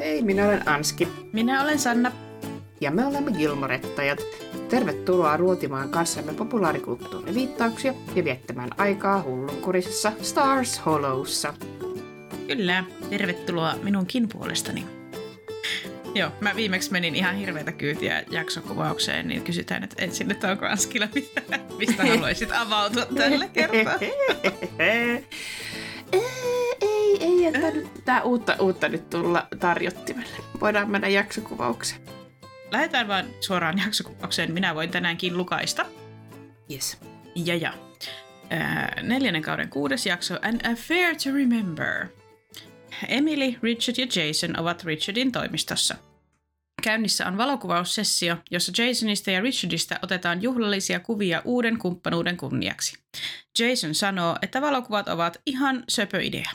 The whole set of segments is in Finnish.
Hei, minä olen Anski. Minä olen Sanna. Ja me olemme Gilmorettajat. Tervetuloa ruotimaan kanssamme populaarikulttuurin viittauksia ja viettämään aikaa hullunkurisessa Stars Hollowssa. Kyllä, tervetuloa minunkin puolestani. Joo, mä viimeksi menin ihan hirveätä kyytiä jaksokuvaukseen, niin kysytään että ensin, että onko Anskilla mistä haluaisit avautua tällä kertaa. tää uutta, uutta nyt tulla tarjottimelle. Voidaan mennä jaksokuvaukseen. Lähdetään vaan suoraan jaksokuvaukseen. Minä voin tänäänkin lukaista. Yes. Ja ja. Äh, neljännen kauden kuudes jakso, An Affair to Remember. Emily, Richard ja Jason ovat Richardin toimistossa. Käynnissä on valokuvaussessio, jossa Jasonista ja Richardista otetaan juhlallisia kuvia uuden kumppanuuden kunniaksi. Jason sanoo, että valokuvat ovat ihan söpö idea.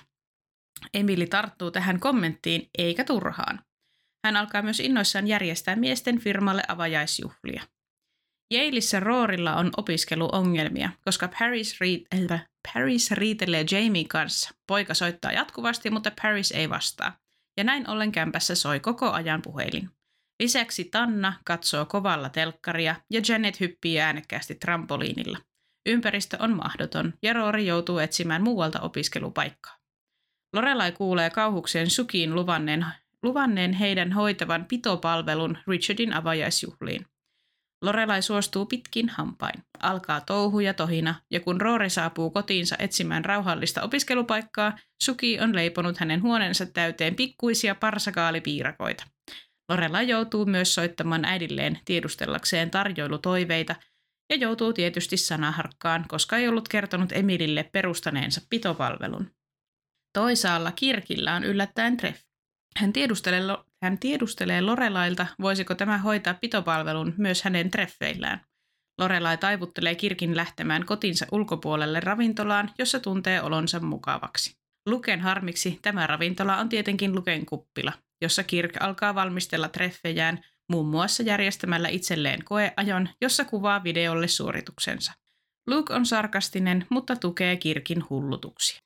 Emily tarttuu tähän kommenttiin eikä turhaan. Hän alkaa myös innoissaan järjestää miesten firmalle avajaisjuhlia. Yaleissa Roorilla on opiskeluongelmia, koska Paris, riit- äh, Paris riitelee Jamie kanssa. Poika soittaa jatkuvasti, mutta Paris ei vastaa. Ja näin ollen kämpässä soi koko ajan puhelin. Lisäksi Tanna katsoo kovalla telkkaria ja Janet hyppii äänekkäästi trampoliinilla. Ympäristö on mahdoton ja Roori joutuu etsimään muualta opiskelupaikkaa. Lorelai kuulee kauhukseen Sukiin luvanneen, luvanneen heidän hoitavan pitopalvelun Richardin avajaisjuhliin. Lorelai suostuu pitkin hampain. Alkaa touhu ja tohina, ja kun Roori saapuu kotiinsa etsimään rauhallista opiskelupaikkaa, Suki on leiponut hänen huoneensa täyteen pikkuisia parsakaalipiirakoita. Lorelai joutuu myös soittamaan äidilleen tiedustellakseen tarjoilutoiveita ja joutuu tietysti sanaharkkaan, koska ei ollut kertonut Emilille perustaneensa pitopalvelun. Toisaalla Kirkillä on yllättäen treff. Hän tiedustelee, hän tiedustelee Lorelailta, voisiko tämä hoitaa pitopalvelun myös hänen treffeillään. Lorelai taivuttelee Kirkin lähtemään kotinsa ulkopuolelle ravintolaan, jossa tuntee olonsa mukavaksi. Luken harmiksi tämä ravintola on tietenkin Luken kuppila, jossa Kirk alkaa valmistella treffejään muun muassa järjestämällä itselleen koeajon, jossa kuvaa videolle suorituksensa. Luke on sarkastinen, mutta tukee Kirkin hullutuksia.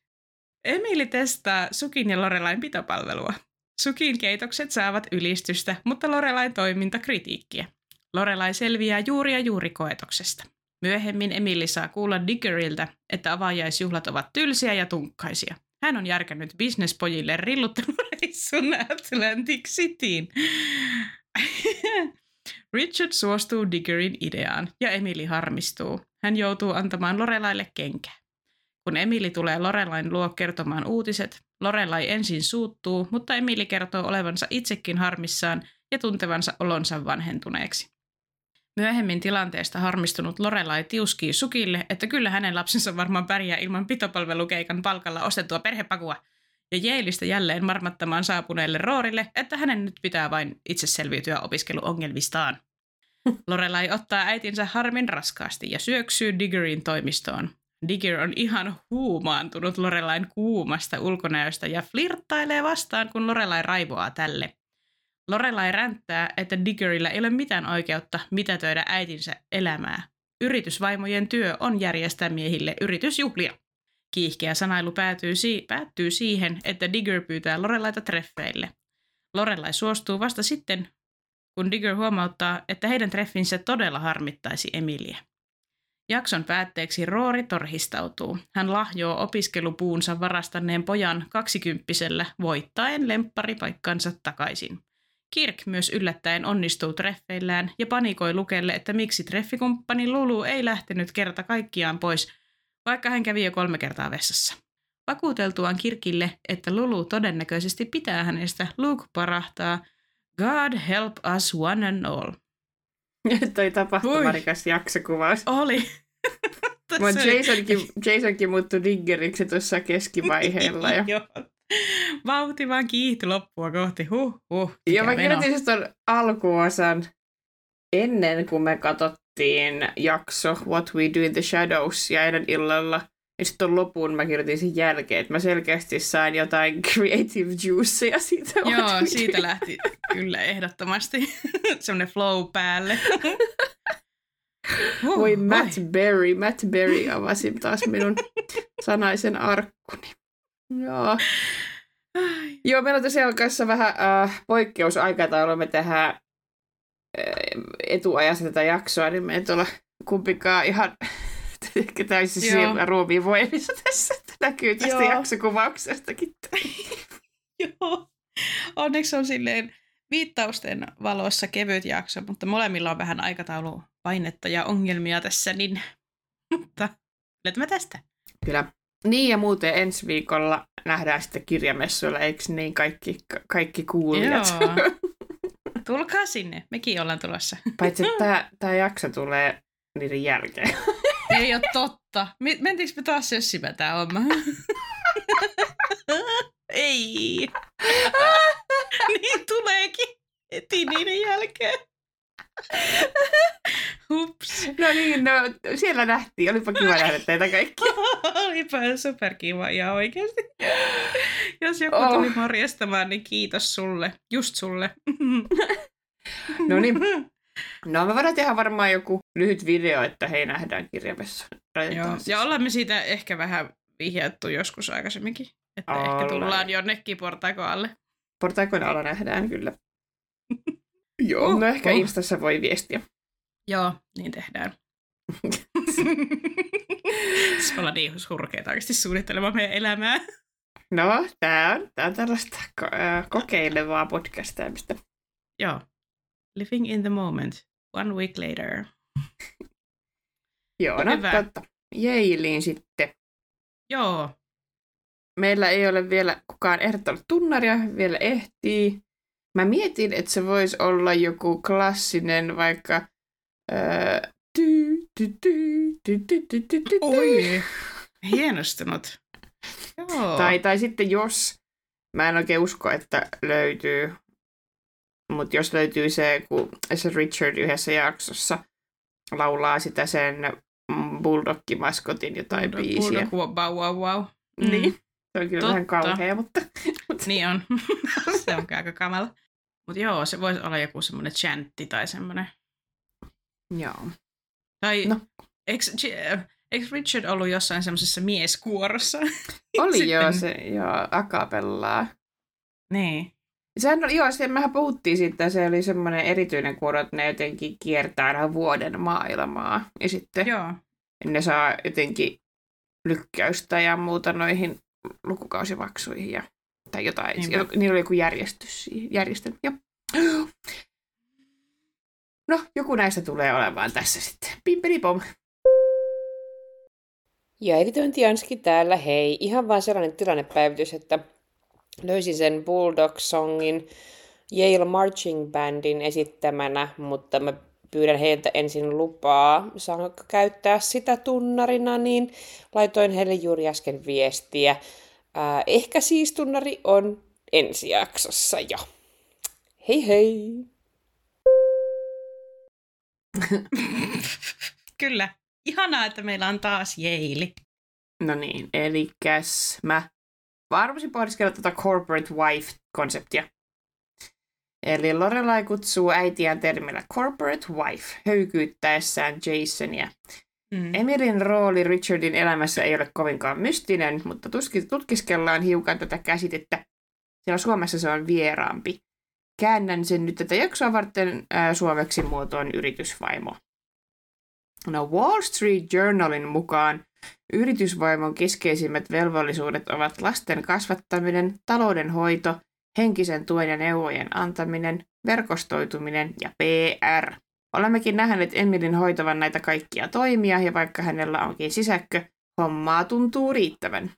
Emili testaa Sukin ja Lorelain pitopalvelua. Sukin keitokset saavat ylistystä, mutta Lorelain toiminta kritiikkiä. Lorelai selviää juuri ja juuri koetoksesta. Myöhemmin Emili saa kuulla Diggeriltä, että avajaisjuhlat ovat tylsiä ja tunkkaisia. Hän on järkännyt bisnespojille rilluttelureissun Atlantic Cityin. Richard suostuu Diggerin ideaan ja Emily harmistuu. Hän joutuu antamaan Lorelaille kenkää. Kun Emily tulee Lorelain luo kertomaan uutiset, Lorelai ensin suuttuu, mutta Emily kertoo olevansa itsekin harmissaan ja tuntevansa olonsa vanhentuneeksi. Myöhemmin tilanteesta harmistunut Lorelai tiuskii Sukille, että kyllä hänen lapsensa varmaan pärjää ilman pitopalvelukeikan palkalla ostettua perhepakua. Ja Jeilistä jälleen marmattamaan saapuneelle Roorille, että hänen nyt pitää vain itse selviytyä opiskeluongelmistaan. Lorelai ottaa äitinsä harmin raskaasti ja syöksyy Diggerin toimistoon. Digger on ihan huumaantunut Lorelain kuumasta ulkonäöstä ja flirttailee vastaan, kun Lorelai raivoaa tälle. Lorelai ränttää, että Diggerillä ei ole mitään oikeutta mitätöidä äitinsä elämää. Yritysvaimojen työ on järjestää miehille yritysjuhlia. Kiihkeä sanailu päätyy, si- päättyy siihen, että Digger pyytää Lorelaita treffeille. Lorelai suostuu vasta sitten, kun Digger huomauttaa, että heidän treffinsä todella harmittaisi Emilia. Jakson päätteeksi Roori torhistautuu. Hän lahjoo opiskelupuunsa varastanneen pojan kaksikymppisellä voittaen lempparipaikkansa takaisin. Kirk myös yllättäen onnistuu treffeillään ja panikoi Lukelle, että miksi treffikumppani Lulu ei lähtenyt kerta kaikkiaan pois, vaikka hän kävi jo kolme kertaa vessassa. Vakuuteltuaan Kirkille, että Lulu todennäköisesti pitää hänestä, Luke parahtaa God help us one and all. Toi tapahtumarikas jaksokuvaus. Oli. Mutta Jasonkin, Jasonkin muuttui diggeriksi tuossa keskivaiheella. Ja... Joo, Vauhti vaan kiihti loppua kohti. Huh, huh. Ja mä kirjoitin siis ton alkuosan ennen kuin me katsottiin jakso What We Do in the Shadows ja eilen illalla. Ja sitten lopun mä kirjoitin sen jälkeen, että mä selkeästi sain jotain creative juiceja siitä. Joo, siitä lähti kyllä ehdottomasti semmoinen flow päälle. Huh, Voi Matt oi. Berry, Matt Berry avasi taas minun sanaisen arkkuni. Joo. Joo, meillä on tosiaan kanssa vähän äh, poikkeusaikataulu. Me tehdään äh, etuajassa tätä jaksoa, niin me ei tuolla kumpikaan ihan ehkä täysin siellä ruumiin voimissa tässä. Näkyy tästä Joo. jaksokuvauksestakin. Joo. Onneksi on silleen viittausten valossa kevyt jakso, mutta molemmilla on vähän aikataulupainetta ja ongelmia tässä, niin mutta löytämme tästä. Kyllä. Niin ja muuten ensi viikolla nähdään sitten kirjamessuilla, eikö niin kaikki, kaikki kuulijat? Joo. Tulkaa sinne, mekin ollaan tulossa. Paitsi että tämä jakso tulee niiden jälkeen. Ei ole totta. Mentiinkö me taas sössimään tämä homma? Ei. niin tuleekin heti niiden jälkeen. Hups. No niin, no siellä nähtiin. Olipa kiva nähdä teitä kaikki. Olipa superkiva ja oikeasti. Jos joku oh. tuli morjestamaan, niin kiitos sulle. Just sulle. no niin. No me voidaan tehdä varmaan joku lyhyt video, että hei nähdään kirjavessa. Joo, ja ollaan me siitä ehkä vähän vihjattu joskus aikaisemminkin. Että Ollaan. ehkä tullaan jonnekin portaikon alle. Portaikon alla nähdään kyllä. Joo, uh, no ehkä uh. Instassa voi viestiä. Joo, niin tehdään. Se olla niin hurkeita oikeasti suunnittelemaan meidän elämää. No, tää on, tää on tällaista ko- kokeilevaa podcastaamista. Joo. Living in the moment. One week later. Joo, no Hyvä. totta. Jeiliin sitten. Joo. Meillä ei ole vielä kukaan ehdottanut tunnaria, vielä ehtii. Mä mietin, että se voisi olla joku klassinen vaikka Oi, hienostunut. Joo. Tai, tai sitten jos, mä en oikein usko, että löytyy, mutta jos löytyy se, kun se Richard yhdessä jaksossa laulaa sitä sen Bulldog-maskotin jotain Bulldog, biisiä. Bulldog, wow, wow, wow. Mm. Niin. Se on kyllä Totta. vähän kauhea, mutta... niin on. se on aika kamala. Mutta joo, se voisi olla joku semmoinen chantti tai semmoinen. Joo. Tai no. eikö, eikö Richard ollut jossain semmoisessa mieskuorossa? Oli Sitten... joo, se joo, akapellaa. Niin. Sehän oli, joo, se, mehän puhuttiin siitä, se oli semmoinen erityinen kuoro, että ne jotenkin kiertää aina vuoden maailmaa. Ja sitten joo. ne saa jotenkin lykkäystä ja muuta noihin lukukausimaksuihin ja, tai jotain. Niinpä. Niillä oli joku järjestys, järjestelmä. Joo. No, joku näistä tulee olemaan tässä sitten. Pimpelipom. Ja editointi Janski täällä, hei. Ihan vaan sellainen tilannepäivitys, että löysin sen Bulldog-songin Yale Marching Bandin esittämänä, mutta mä pyydän heiltä ensin lupaa, saanko käyttää sitä tunnarina, niin laitoin heille juuri äsken viestiä. Ää, ehkä siis tunnari on ensi jaksossa jo. Hei hei! Kyllä. Ihanaa, että meillä on taas Jeili. No niin, eli mä varmasin pohdiskella tätä corporate wife-konseptia. Eli Lorelai kutsuu äitiään termillä corporate wife höykyyttäessään Jasonia. Mm. Emilin rooli Richardin elämässä ei ole kovinkaan mystinen, mutta tutkiskellaan hiukan tätä käsitettä, sillä Suomessa se on vieraampi. Käännän sen nyt tätä jaksoa varten ää, suomeksi muotoon yritysvaimo. No Wall Street Journalin mukaan yritysvaimon keskeisimmät velvollisuudet ovat lasten kasvattaminen, taloudenhoito, henkisen tuen ja neuvojen antaminen, verkostoituminen ja PR. Olemmekin nähneet Emilin hoitavan näitä kaikkia toimia ja vaikka hänellä onkin sisäkkö, hommaa tuntuu riittävän.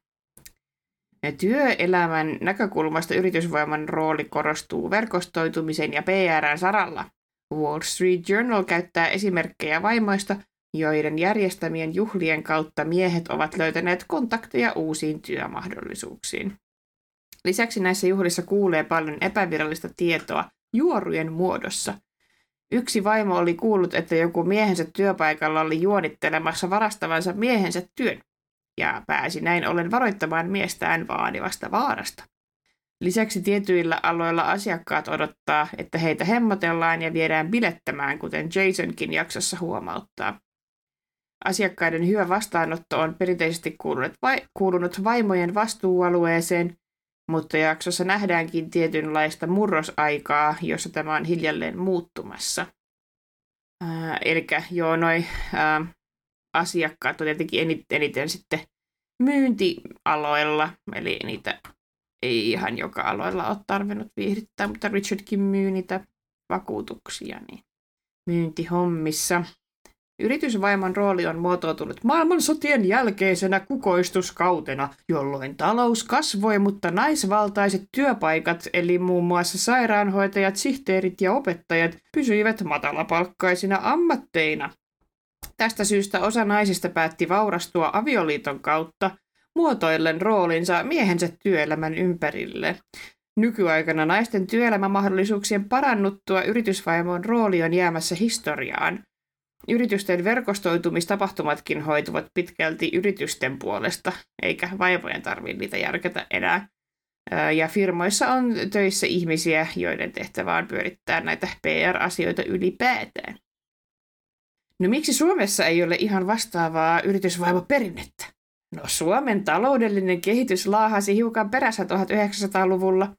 Työelämän näkökulmasta yritysvoiman rooli korostuu verkostoitumisen ja PRn saralla. Wall Street Journal käyttää esimerkkejä vaimoista, joiden järjestämien juhlien kautta miehet ovat löytäneet kontakteja uusiin työmahdollisuuksiin. Lisäksi näissä juhlissa kuulee paljon epävirallista tietoa juorujen muodossa. Yksi vaimo oli kuullut, että joku miehensä työpaikalla oli juonittelemassa varastavansa miehensä työn ja pääsi näin ollen varoittamaan miestään vaadivasta vaarasta. Lisäksi tietyillä aloilla asiakkaat odottaa, että heitä hemmotellaan ja viedään bilettämään, kuten Jasonkin jaksossa huomauttaa. Asiakkaiden hyvä vastaanotto on perinteisesti kuulunut, vai, kuulunut vaimojen vastuualueeseen, mutta jaksossa nähdäänkin tietynlaista murrosaikaa, jossa tämä on hiljalleen muuttumassa. Äh, eli joo, noi äh, asiakkaat on tietenkin eniten, eniten sitten myyntialoilla, eli niitä ei ihan joka aloilla ole tarvinnut viihdyttää, mutta Richardkin myy niitä vakuutuksia niin myyntihommissa. Yritysvaimon rooli on muotoutunut maailmansotien jälkeisenä kukoistuskautena, jolloin talous kasvoi, mutta naisvaltaiset työpaikat, eli muun muassa sairaanhoitajat, sihteerit ja opettajat, pysyivät matalapalkkaisina ammatteina. Tästä syystä osa naisista päätti vaurastua avioliiton kautta, muotoillen roolinsa miehensä työelämän ympärille. Nykyaikana naisten työelämämahdollisuuksien parannuttua yritysvaimon rooli on jäämässä historiaan. Yritysten verkostoitumistapahtumatkin hoituvat pitkälti yritysten puolesta, eikä vaivojen tarvitse niitä järkätä enää. Ja firmoissa on töissä ihmisiä, joiden tehtävä on pyörittää näitä PR-asioita ylipäätään. No miksi Suomessa ei ole ihan vastaavaa yritysvaimoperinnettä? No Suomen taloudellinen kehitys laahasi hiukan perässä 1900-luvulla,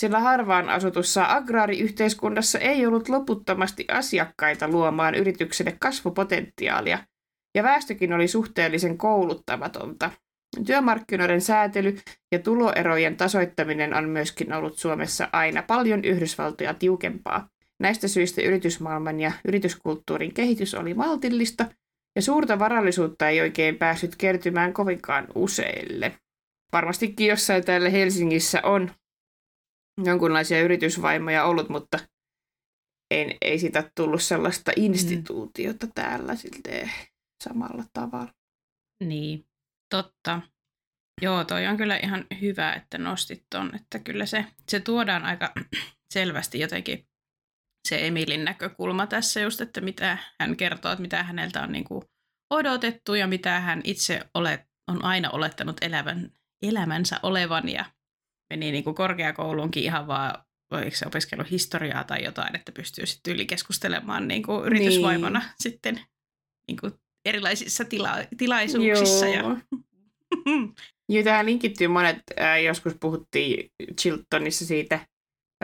sillä harvaan asutussa agraariyhteiskunnassa ei ollut loputtomasti asiakkaita luomaan yritykselle kasvupotentiaalia, ja väestökin oli suhteellisen kouluttamatonta. Työmarkkinoiden säätely ja tuloerojen tasoittaminen on myöskin ollut Suomessa aina paljon Yhdysvaltoja tiukempaa. Näistä syistä yritysmaailman ja yrityskulttuurin kehitys oli maltillista – ja suurta varallisuutta ei oikein päässyt kertymään kovinkaan useille. Varmastikin jossain täällä Helsingissä on jonkunlaisia yritysvaimoja ollut, mutta ei, ei siitä tullut sellaista instituutiota mm. täällä silteen samalla tavalla. Niin, totta. Joo, toi on kyllä ihan hyvä, että nostit ton, että kyllä se, se tuodaan aika selvästi jotenkin se Emilin näkökulma tässä just, että mitä hän kertoo, että mitä häneltä on niin kuin odotettu ja mitä hän itse olet, on aina olettanut elävän, elämänsä olevan ja meni niin kuin korkeakouluunkin ihan vaan oliko se opiskellut historiaa tai jotain, että pystyy sitten yli keskustelemaan niin kuin yritysvaimona niin. sitten niin kuin erilaisissa tila- tilaisuuksissa. Joo. Ja... Joo, tähän linkittyy monet, äh, joskus puhuttiin Chiltonissa siitä,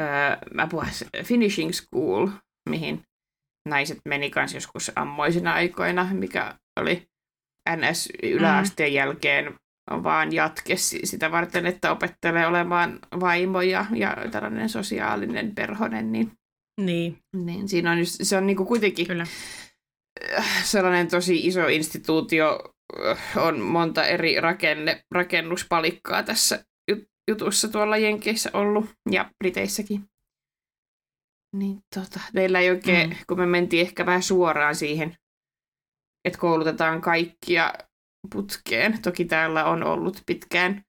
äh, mä puhun Finishing School, mihin naiset meni kanssa joskus ammoisina aikoina, mikä oli NS-yläasteen mm. jälkeen vaan jatke sitä varten, että opettelee olemaan vaimo ja, ja tällainen sosiaalinen perhonen, niin, niin. niin siinä on just, se on niinku kuitenkin Kyllä. Äh, sellainen tosi iso instituutio, äh, on monta eri rakenne, rakennuspalikkaa tässä jutussa tuolla Jenkeissä ollut ja Briteissäkin. Niin tota, meillä ei oikein, mm. kun me mentiin ehkä vähän suoraan siihen, että koulutetaan kaikkia putkeen. Toki täällä on ollut pitkään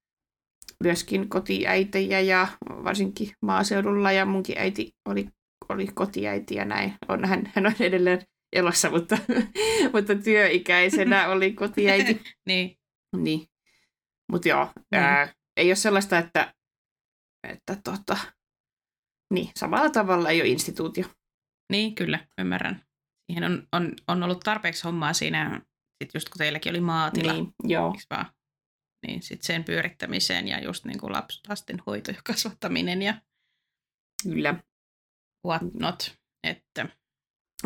myöskin kotiäitejä ja varsinkin maaseudulla ja munkin äiti oli, oli kotiäiti ja näin. On, hän, hän on edelleen elossa, mutta, mutta työikäisenä oli kotiäiti. niin. niin. Mutta joo, niin. ää, ei ole sellaista, että, että tota, niin, samalla tavalla ei ole instituutio. Niin, kyllä, ymmärrän. Siihen on, on, on ollut tarpeeksi hommaa siinä, sit just kun teilläkin oli maatila. Niin, joo. Vaan? Niin sitten sen pyörittämiseen ja just niin kuin laps, lasten hoito ja kasvattaminen ja Kyllä. what not. Että...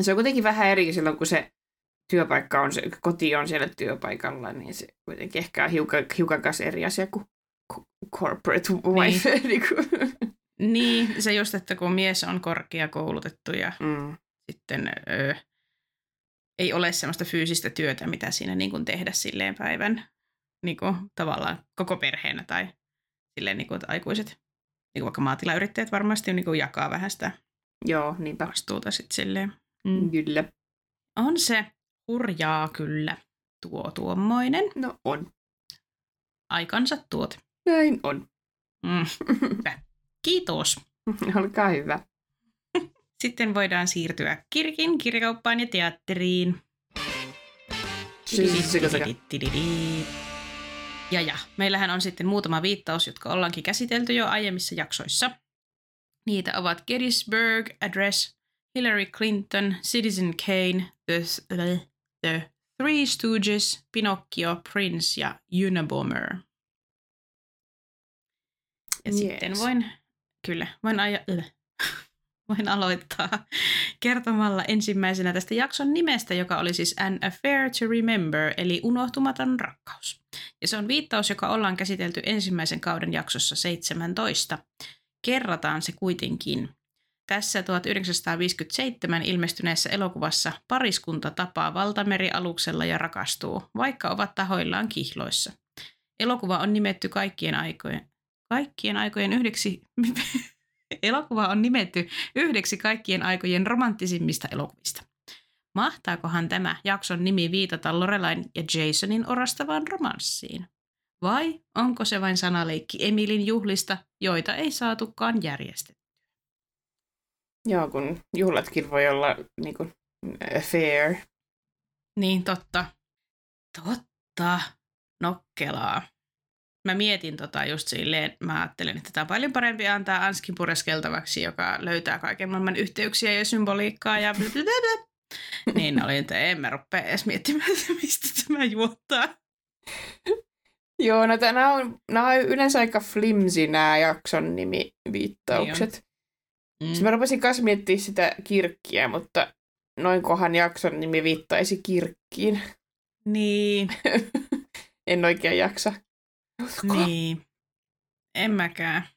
Se on kuitenkin vähän eri silloin, kun se työpaikka on, se koti on siellä työpaikalla, niin se kuitenkin ehkä on hiukan, hiukan eri asia kuin corporate wife. Niin. niin niin, se just, että kun mies on korkeakoulutettu ja mm. sitten ö, ei ole semmoista fyysistä työtä, mitä siinä niin kuin tehdä silleen päivän niin kuin, tavallaan koko perheenä tai silleen niin kuin, että aikuiset, niin kuin vaikka maatilayrittäjät varmasti niin kuin jakaa vähän sitä Joo, niinpä. vastuuta sitten silleen. Mm. Kyllä. On se hurjaa kyllä tuo tuommoinen. No on. Aikansa tuot. Näin on. Mm. Kiitos. Olkaa hyvä. Sitten voidaan siirtyä kirkin, kirjakauppaan ja teatteriin. Ja ja, meillähän on sitten muutama viittaus, jotka ollaankin käsitelty jo aiemmissa jaksoissa. Niitä ovat Gettysburg Address, Hillary Clinton, Citizen Kane, The, the, the Three Stooges, Pinocchio, Prince ja Unabomber. Ja yes. sitten voin, kyllä, voin, aja, voin aloittaa kertomalla ensimmäisenä tästä jakson nimestä, joka oli siis An Affair to Remember, eli unohtumaton rakkaus. Ja se on viittaus, joka ollaan käsitelty ensimmäisen kauden jaksossa 17. Kerrataan se kuitenkin. Tässä 1957 ilmestyneessä elokuvassa pariskunta tapaa valtamerialuksella ja rakastuu, vaikka ovat tahoillaan kihloissa. Elokuva on nimetty kaikkien aikojen, kaikkien aikojen yhdeksi, elokuva on nimetty yhdeksi kaikkien aikojen romanttisimmista elokuvista. Mahtaakohan tämä jakson nimi viitata Lorelain ja Jasonin orastavaan romanssiin? Vai onko se vain sanaleikki Emilin juhlista, joita ei saatukaan järjestetty? Joo, kun juhlatkin voi olla niin kuin, fair. Niin, totta. Totta. Nokkelaa. Mä mietin tota just silleen, mä ajattelin, että tämä on paljon parempi antaa Anskin pureskeltavaksi, joka löytää kaiken maailman yhteyksiä ja symboliikkaa ja blablabla. niin oli, että en mä rupea edes miettimään, että mistä tämä juottaa. Joo, no nämä on, nämä on yleensä aika flimsi nämä jakson nimiviittaukset. Niin Mm. Sitten mä rupesin kanssa miettimään sitä kirkkiä, mutta noinkohan jakson nimi viittaisi kirkkiin. Niin. en oikein jaksa. Niin. En mäkään.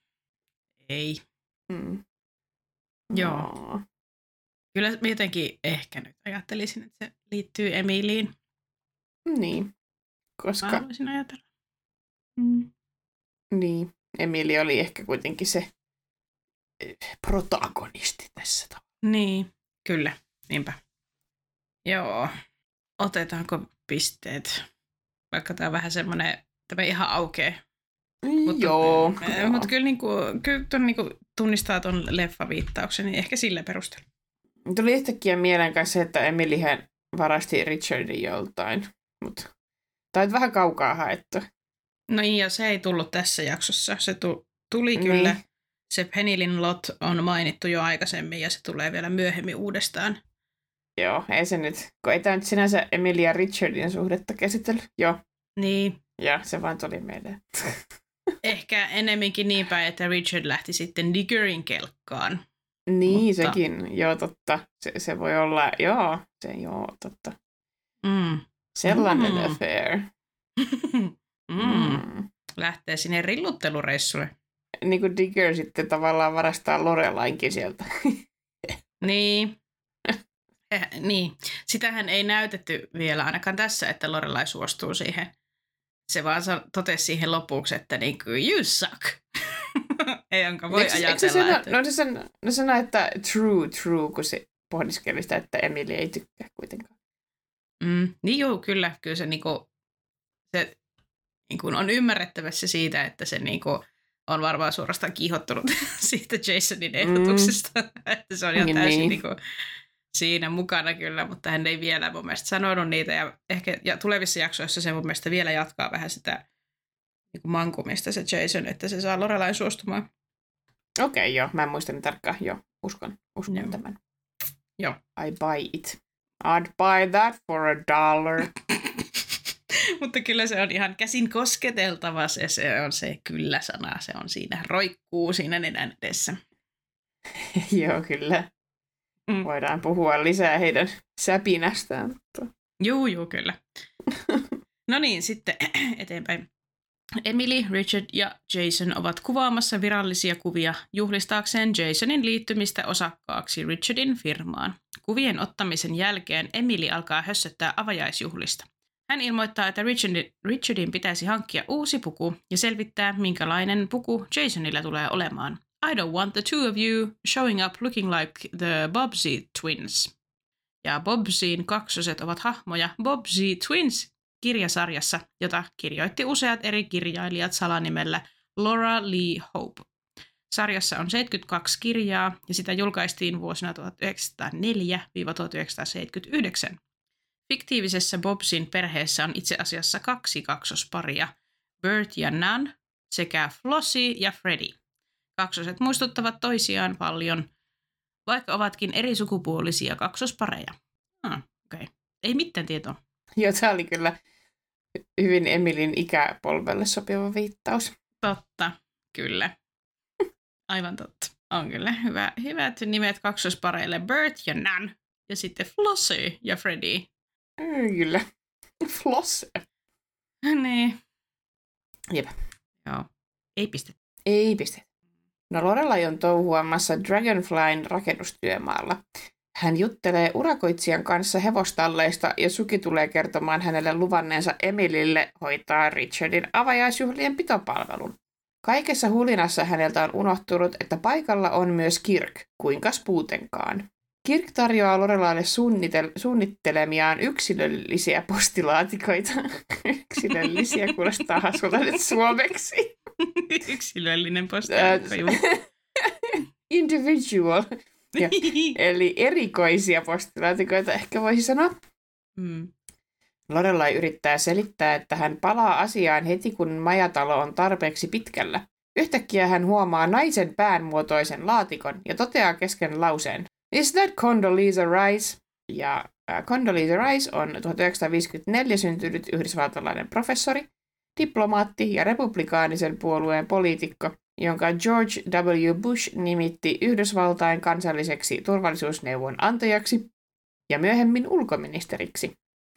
Ei. Mm. Joo. No. Kyllä jotenkin ehkä nyt ajattelisin, että se liittyy Emiliin. Niin. Koska... Mä haluaisin ajatella. Mm. Niin. Emili oli ehkä kuitenkin se protagonisti tässä Niin, kyllä, niinpä. Joo, otetaanko pisteet? Vaikka tämä on vähän semmoinen, tämä ihan aukeaa. Mutta, joo. Eh, mutta kyllä, niin kuin, kyllä ton, niin kuin, tunnistaa tuon leffaviittauksen, niin ehkä sille perusteella. Tuli yhtäkkiä mieleen kanssa se, että Emilyhän varasti Richardin joltain. Mutta on vähän kaukaa haettu. No ja se ei tullut tässä jaksossa. Se tu- tuli kyllä niin se Penilin Lot on mainittu jo aikaisemmin ja se tulee vielä myöhemmin uudestaan. Joo, ei se nyt, kun ei tämä nyt sinänsä Emilia Richardin suhdetta käsitellä. Joo. Niin. Ja se vaan tuli meille. Ehkä enemminkin niin päin, että Richard lähti sitten Diggerin kelkkaan. Niin, Mutta... sekin. Joo, totta. Se, se voi olla, joo, se joo, totta. Mm. Sellainen mm. affair. mm. Mm. Lähtee sinne rilluttelureissulle niin kuin Digger sitten tavallaan varastaa Lorelainkin sieltä. niin. Eh, niin. Sitähän ei näytetty vielä ainakaan tässä, että Lorelai suostuu siihen. Se vaan totesi siihen lopuksi, että niin kuin, you suck. ei onko voi eikö, ajatella. Eikö se että... No se, sanoo, no sano, että true, true, kun se pohdiskeli sitä, että Emily ei tykkää kuitenkaan. Mm, niin joo, kyllä. Kyllä se, niin kuin, se niin kuin on ymmärrettävässä siitä, että se niin kuin, on varmaan suorastaan kiihottunut siitä Jasonin ehdotuksesta, mm. että se on ihan täysin niin. Niin kuin, siinä mukana kyllä, mutta hän ei vielä mun mielestä sanonut niitä ja ehkä ja tulevissa jaksoissa se mun mielestä vielä jatkaa vähän sitä niin kuin mankumista se Jason, että se saa Lorelain suostumaan. Okei, okay, joo. Mä en muista niin tarkkaan. Joo, uskon, uskon joo. tämän. Joo. I buy it. I'd buy that for a dollar. Mutta kyllä se on ihan käsin kosketeltava se, se on se kyllä-sana. Se on siinä, roikkuu siinä nenän edessä. Joo, kyllä. Mm. Voidaan puhua lisää heidän säpinästään. Mutta... Juu, juu, kyllä. no niin, sitten eteenpäin. Emily, Richard ja Jason ovat kuvaamassa virallisia kuvia juhlistaakseen Jasonin liittymistä osakkaaksi Richardin firmaan. Kuvien ottamisen jälkeen Emily alkaa hössöttää avajaisjuhlista. Hän ilmoittaa, että Richardin, Richardin pitäisi hankkia uusi puku ja selvittää, minkälainen puku Jasonilla tulee olemaan. I don't want the two of you showing up looking like the Bobsy twins. Ja Bobsyin kaksoset ovat hahmoja Bobsy Twins kirjasarjassa, jota kirjoitti useat eri kirjailijat salanimellä Laura Lee Hope. Sarjassa on 72 kirjaa ja sitä julkaistiin vuosina 1904-1979. Fiktiivisessä Bobsin perheessä on itse asiassa kaksi kaksosparia, Bert ja Nan sekä Flossie ja Freddy. Kaksoset muistuttavat toisiaan paljon, vaikka ovatkin eri sukupuolisia kaksospareja. Ah, okay. Ei mitään tietoa. Joo, tämä oli kyllä hyvin Emilin ikäpolvelle sopiva viittaus. Totta, kyllä. Aivan totta. On kyllä hyvä, hyvät nimet kaksospareille. Bert ja Nan. Ja sitten Flossie ja Freddy. Mm, Kyllä. Floss. niin. Jep. Joo. Ei piste. Ei piste. No Lorelai on touhuamassa Dragonflyn rakennustyömaalla. Hän juttelee urakoitsijan kanssa hevostalleista ja Suki tulee kertomaan hänelle luvanneensa Emilille hoitaa Richardin avajaisjuhlien pitopalvelun. Kaikessa hulinassa häneltä on unohtunut, että paikalla on myös Kirk, kuinka puutenkaan. Kirk tarjoaa Lorelaille suunnitel- suunnittelemiaan yksilöllisiä postilaatikoita. yksilöllisiä kuulostaa hassulta nyt suomeksi. Yksilöllinen posti. Individual. Ja, eli erikoisia postilaatikoita ehkä voisi sanoa. mm. Lorelai yrittää selittää, että hän palaa asiaan heti, kun majatalo on tarpeeksi pitkällä. Yhtäkkiä hän huomaa naisen päänmuotoisen laatikon ja toteaa kesken lauseen, Is that Condoleezza Rice? Ja Condoleezza Rice on 1954 syntynyt yhdysvaltalainen professori, diplomaatti ja republikaanisen puolueen poliitikko, jonka George W. Bush nimitti Yhdysvaltain kansalliseksi turvallisuusneuvon antajaksi ja myöhemmin ulkoministeriksi.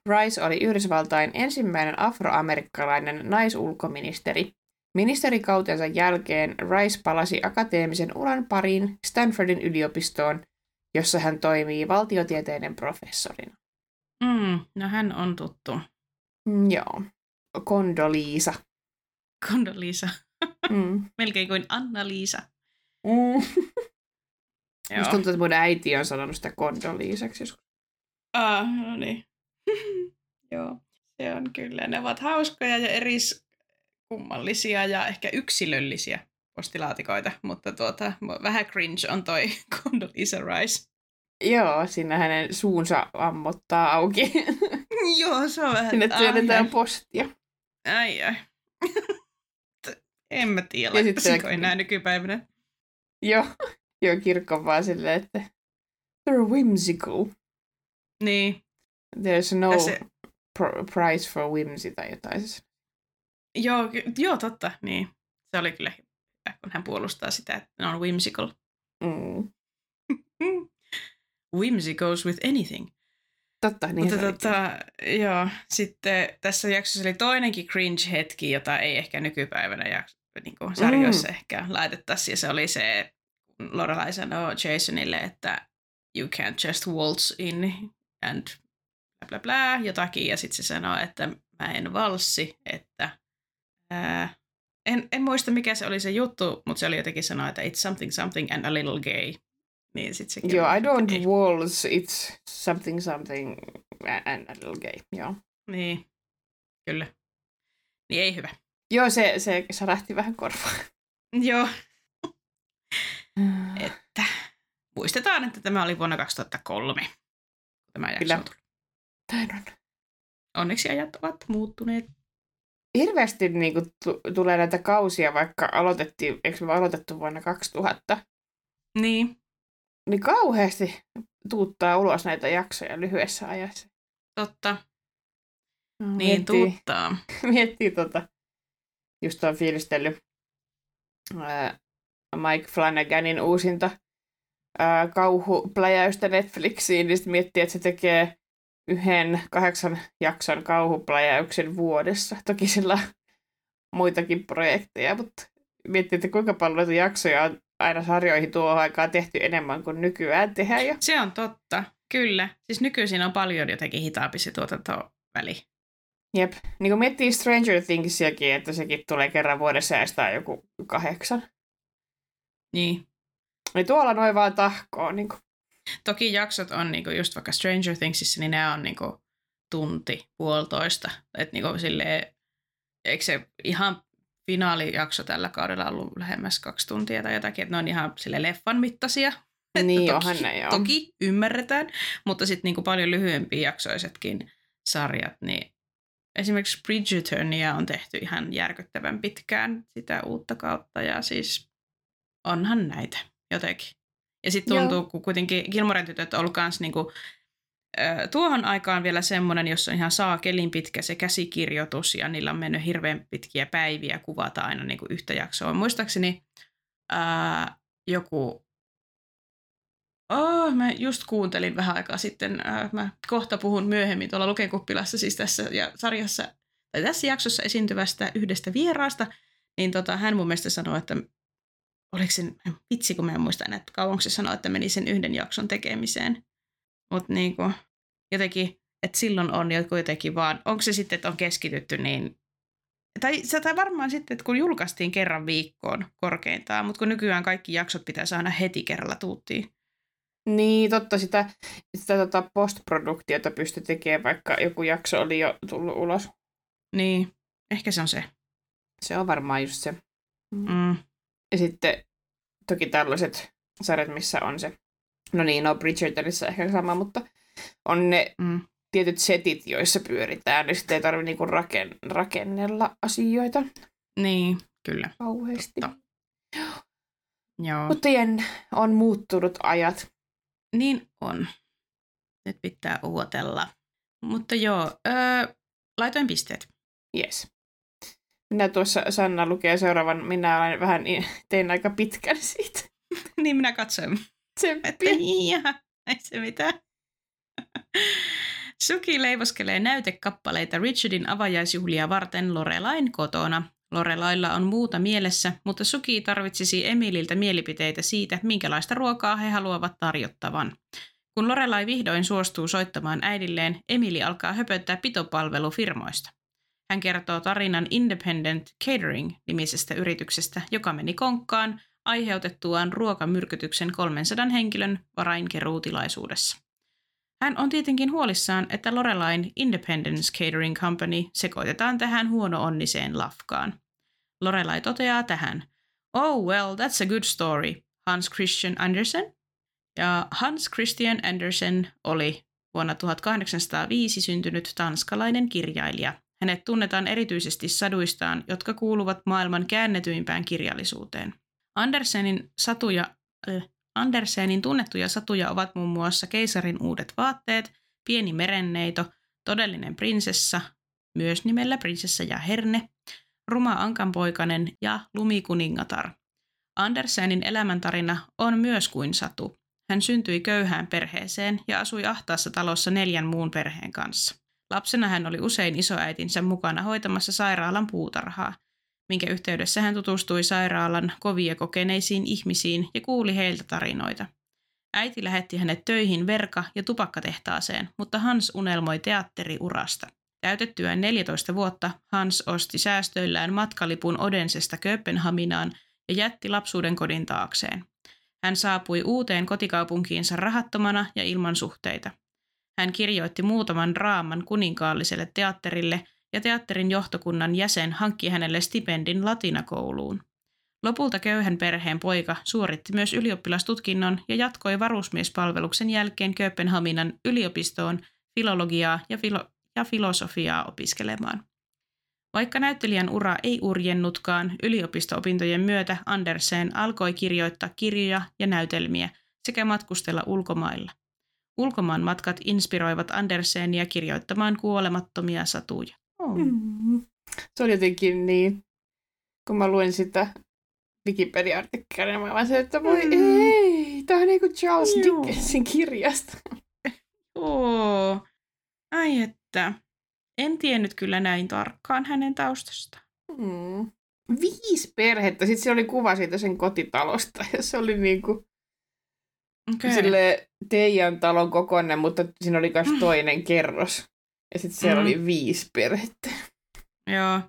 Rice oli Yhdysvaltain ensimmäinen afroamerikkalainen naisulkoministeri. Ministerikautensa jälkeen Rice palasi akateemisen uran pariin Stanfordin yliopistoon, jossa hän toimii valtiotieteiden professorina. Mm. No hän on tuttu. Mm, joo. Kondoliisa. Kondoliisa. Mm. Melkein kuin Anna-Liisa. Mm. Musta tuntuu, että mun äiti on sanonut sitä kondoliisaksi joskus. Ah, no niin. Joo, se on kyllä. Ne ovat hauskoja ja eriskummallisia ja ehkä yksilöllisiä postilaatikoita, mutta tuota, vähän cringe on toi Condoleezza Rice. Joo, siinä hänen suunsa ammottaa auki. Joo, se on vähän... Sinne työnnetään postia. Ai, ai. en mä tiedä, laittaisiko sitten- enää nykypäivänä. Joo, joo kirkko vaan silleen, että they're whimsical. Niin, There's no Tässä- pr- price for whimsy tai jotain. siis. joo, joo, totta, niin. Se oli kyllä hyvä, kun hän puolustaa sitä, että ne on whimsical. Mm. Whimsy goes with anything. Totta, niin Mutta tota, joo, sitten tässä jaksossa oli toinenkin cringe-hetki, jota ei ehkä nykypäivänä jakso, niin kuin sarjoissa mm. ehkä laitettaisiin. Ja se oli se, kun Lorelai sanoo Jasonille, että you can't just waltz in and bla bla bla jotakin. Ja sitten se sanoo, että mä en valssi, että ää, en, en muista mikä se oli se juttu, mutta se oli jotenkin sanoa, että it's something something and a little gay. Niin sit sekin Joo, I don't ei. waltz, it's something something and a little gay. Joo, Niin, kyllä. Niin ei hyvä. joo se, se särähti vähän korvaan. Joo, että muistetaan, että tämä oli vuonna 2003. kun Tämä jakso Kyllä. on tullut. Näin on. Onneksi ajat ovat muuttuneet. Hirveästi niin kuin, t- tulee näitä kausia, vaikka aloitettiin, eikö me aloitettu vuonna 2000, Niin, niin kauheasti tuuttaa ulos näitä jaksoja lyhyessä ajassa. totta. Niin, miettii, tuuttaa. miettii tota, just on fiilistellyt ää, Mike Flanaganin uusinta ää, kauhupläjäystä Netflixiin, niin sitten miettii, että se tekee yhden kahdeksan jakson kauhupläjäyksen vuodessa. Toki sillä on muitakin projekteja, mutta miettii, että kuinka paljon jaksoja on aina sarjoihin tuohon aikaan tehty enemmän kuin nykyään tehdään. Ja Se on totta, kyllä. Siis nykyisin on paljon jotenkin hitaampi se tuotantoväli. Jep. Niin kun miettii Stranger Thingsiakin, että sekin tulee kerran vuodessa ja sitä joku kahdeksan. Niin. Niin tuolla noin vaan tahkoo. Niin kuin. Toki jaksot on niinku just vaikka Stranger Thingsissa, niin ne on niinku tunti, puolitoista. Että niinku silleen, eikö se ihan finaalijakso tällä kaudella ollut lähemmäs kaksi tuntia tai jotakin, että ne on ihan sille leffan mittaisia. Niin, toki, onhan ne joo. Toki ymmärretään, mutta sitten niinku paljon lyhyempiä jaksoisetkin sarjat, niin esimerkiksi Bridgertonia on tehty ihan järkyttävän pitkään sitä uutta kautta ja siis onhan näitä jotenkin. Ja sitten Joo. tuntuu, kun kuitenkin Gilmoren tytöt on ollut kans niinku, tuohon aikaan vielä semmoinen, jossa on ihan saakelin pitkä se käsikirjoitus ja niillä on mennyt hirveän pitkiä päiviä kuvata aina niinku yhtä jaksoa. Muistaakseni ää, joku... Oh, mä just kuuntelin vähän aikaa sitten, äh, mä kohta puhun myöhemmin tuolla Lukenkuppilassa siis tässä ja sarjassa, tai tässä jaksossa esiintyvästä yhdestä vieraasta, niin tota, hän mun mielestä sanoi, että oliko se, vitsi kun mä en muista enää, että kauanko se sanoi, että meni sen yhden jakson tekemiseen. Mutta niinku, jotenkin, että silloin on jotenkin vaan, onko se sitten, että on keskitytty niin, tai, tai varmaan sitten, että kun julkaistiin kerran viikkoon korkeintaan, mutta kun nykyään kaikki jaksot pitää saada heti kerralla tuuttiin. Niin, totta, sitä, sitä tota postproduktiota pystyi tekemään, vaikka joku jakso oli jo tullut ulos. Niin, ehkä se on se. Se on varmaan just se. Mm. Ja sitten toki tällaiset sarjat, missä on se, no niin, no Bridgertonissa ehkä sama, mutta on ne Mm. tietyt setit, joissa pyöritään, niin sitten ei tarvitse niinku raken, rakennella asioita Niin, kyllä. kauheasti. Totta. Joo. Mutta on muuttunut ajat. Niin on. Nyt pitää uotella. Mutta joo, öö, laitoin pisteet. Yes. Minä tuossa Sanna lukee seuraavan, minä olen vähän, tein aika pitkän siitä. niin minä katsoin. Tsemppiä. jaha, ei se mitään. Suki leivoskelee näytekappaleita Richardin avajaisjuhlia varten Lorelain kotona. Lorelailla on muuta mielessä, mutta Suki tarvitsisi Emililtä mielipiteitä siitä, minkälaista ruokaa he haluavat tarjottavan. Kun Lorelai vihdoin suostuu soittamaan äidilleen, Emili alkaa höpöttää pitopalvelufirmoista. Hän kertoo tarinan Independent Catering-nimisestä yrityksestä, joka meni konkkaan aiheutettuaan ruokamyrkytyksen 300 henkilön varainkeruutilaisuudessa. Hän on tietenkin huolissaan, että Lorelain Independence Catering Company sekoitetaan tähän huono-onniseen lafkaan. Lorelai toteaa tähän, Oh well, that's a good story. Hans Christian Andersen? Ja Hans Christian Andersen oli vuonna 1805 syntynyt tanskalainen kirjailija. Hänet tunnetaan erityisesti saduistaan, jotka kuuluvat maailman käännetyimpään kirjallisuuteen. Andersenin satuja, äh, Andersenin tunnettuja satuja ovat muun muassa Keisarin uudet vaatteet, Pieni merenneito, Todellinen prinsessa, myös nimellä Prinsessa ja Herne, Ruma Ankanpoikanen ja Lumikuningatar. Andersenin elämäntarina on myös kuin satu. Hän syntyi köyhään perheeseen ja asui ahtaassa talossa neljän muun perheen kanssa. Lapsena hän oli usein isoäitinsä mukana hoitamassa sairaalan puutarhaa, minkä yhteydessä hän tutustui sairaalan kovia kokeneisiin ihmisiin ja kuuli heiltä tarinoita. Äiti lähetti hänet töihin verka- ja tupakkatehtaaseen, mutta Hans unelmoi teatteriurasta. Täytettyään 14 vuotta Hans osti säästöillään matkalipun Odensesta Kööpenhaminaan ja jätti lapsuuden kodin taakseen. Hän saapui uuteen kotikaupunkiinsa rahattomana ja ilman suhteita. Hän kirjoitti muutaman draaman kuninkaalliselle teatterille ja teatterin johtokunnan jäsen hankki hänelle stipendin latinakouluun. Lopulta köyhän perheen poika suoritti myös ylioppilastutkinnon ja jatkoi varusmiespalveluksen jälkeen Kööpenhaminan yliopistoon filologiaa ja, filo- ja filosofiaa opiskelemaan. Vaikka näyttelijän ura ei urjennutkaan, yliopisto-opintojen myötä Andersen alkoi kirjoittaa kirjoja ja näytelmiä sekä matkustella ulkomailla. Ulkomaan matkat inspiroivat Andersenia kirjoittamaan kuolemattomia satuja. Mm. Se oli jotenkin niin, kun mä luen sitä Wikipedia-artikkelia, mä vaan se, että voi Mm. ei, tää on niinku Charles Joo. Dickensin kirjasta. Oo. Ai että. En tiennyt kyllä näin tarkkaan hänen taustastaan. Mm. Viisi perhettä, sitten se oli kuva siitä sen kotitalosta, ja se oli niinku Okay. sille Teijan talon kokoinen, mutta siinä oli myös toinen kerros. Ja sitten siellä Mm. oli viisi perhettä. Joo.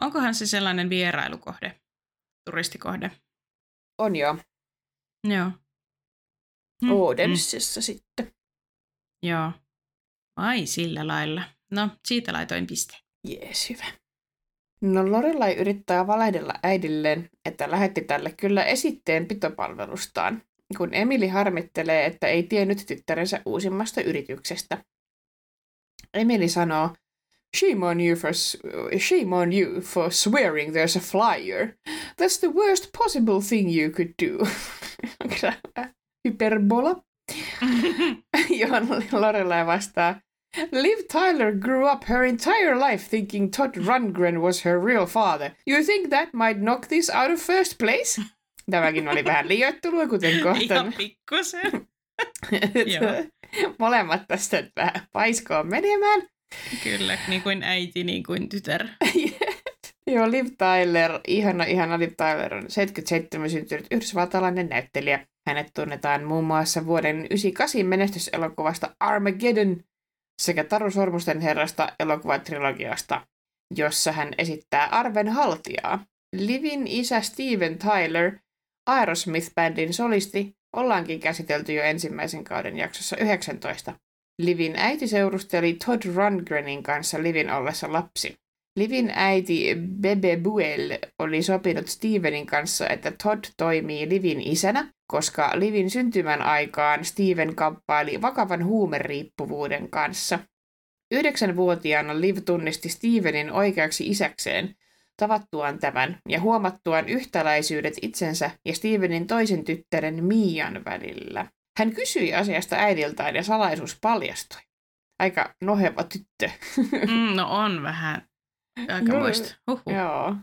Onkohan se sellainen vierailukohde? Turistikohde? On jo Joo. Mm, Odensissa sitten. Mm, joo. Ai sillä lailla. No, siitä laitoin piste. Jees, hyvä. No Lorelai yrittää valehdella äidilleen, että lähetti tälle kyllä esitteen pitopalvelustaan, kun Emili harmittelee, että ei tiennyt tyttärensä uusimmasta yrityksestä. Emili sanoo, Shame on you for, shame on you for swearing there's a flyer. That's the worst possible thing you could do. Onko hyperbola? Johon Lorelai vastaa, Liv Tyler grew up her entire life thinking Todd Rundgren was her real father. You think that might knock this out of first place? Tämäkin oli vähän liioittelua, kuten kohta. Ihan pikkusen. Molemmat tästä nyt vähän paiskoon menemään. Kyllä, niin kuin äiti, niin kuin tytär. Joo, Liv Tyler, ihana, ihana Liv Tyler on 77 syntynyt yhdysvaltalainen näyttelijä. Hänet tunnetaan muun muassa vuoden 98 menestyselokuvasta Armageddon sekä Taru Sormusten herrasta elokuvatrilogiasta, jossa hän esittää Arven haltijaa. Livin isä Steven Tyler, Aerosmith-bändin solisti, ollaankin käsitelty jo ensimmäisen kauden jaksossa 19. Livin äiti seurusteli Todd Rundgrenin kanssa Livin ollessa lapsi. Livin äiti Bebe Buell oli sopinut Stevenin kanssa, että Todd toimii Livin isänä, koska Livin syntymän aikaan Steven kamppaili vakavan huumeriippuvuuden kanssa. Yhdeksänvuotiaana Liv tunnisti Stevenin oikeaksi isäkseen tavattuaan tämän ja huomattuaan yhtäläisyydet itsensä ja Stevenin toisen tyttären Mian välillä. Hän kysyi asiasta äidiltään ja salaisuus paljastui. Aika noheva tyttö. Mm, no on vähän aika muista. Joo.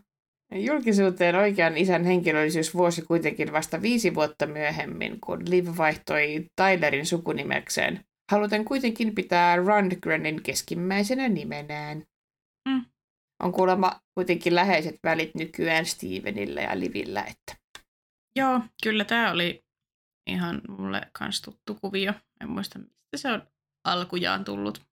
Julkisuuteen oikean isän henkilöllisyys vuosi kuitenkin vasta viisi vuotta myöhemmin, kun Liv vaihtoi Tylerin sukunimekseen. Haluten kuitenkin pitää Rundgrenin keskimmäisenä nimenään. Mm. On kuulemma kuitenkin läheiset välit nykyään Stevenillä ja Livillä, että Joo, kyllä tämä oli ihan mulle kans tuttu kuvio. En muista, mistä se on alkujaan tullut.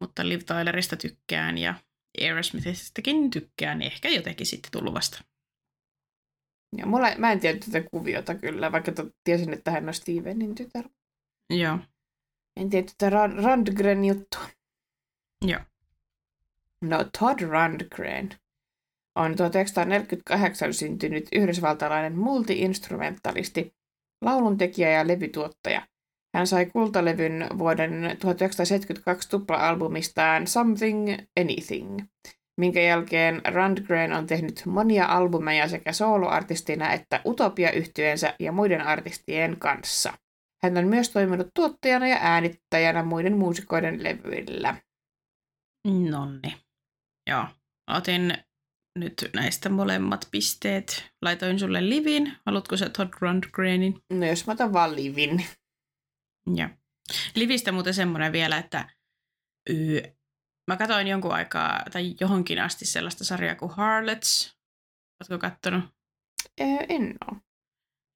Mutta Liv Tylerista tykkään ja Aerosmithistäkin tykkään, ehkä jotenkin sitten tullut vasta. ja mulla, mä en tiedä tätä kuviota kyllä, vaikka to, tiesin, että hän on Stevenin tytär. Joo, En tiedä tätä Rand- Rundgren juttua. joo. No, Todd Rundgren on 1948 syntynyt yhdysvaltalainen multiinstrumentalisti, lauluntekijä ja levytuottaja. Hän sai kultalevyn vuoden 1972 tupla-albumistaan Something Anything, minkä jälkeen Rundgren on tehnyt monia albumeja sekä soloartistina että utopia yhtyeensä ja muiden artistien kanssa. Hän on myös toiminut tuottajana ja äänittäjänä muiden muusikoiden levyillä. Nonni. Joo. Otin nyt näistä molemmat pisteet. Laitoin sulle livin. Haluatko sä Todd Rundgrenin? No jos mä otan vaan livin. Joo. Livistä muuten semmoinen vielä, että yy, mä katsoin jonkun aikaa tai johonkin asti sellaista sarjaa kuin Harlots. Ootko kattonut? Öö, en oo.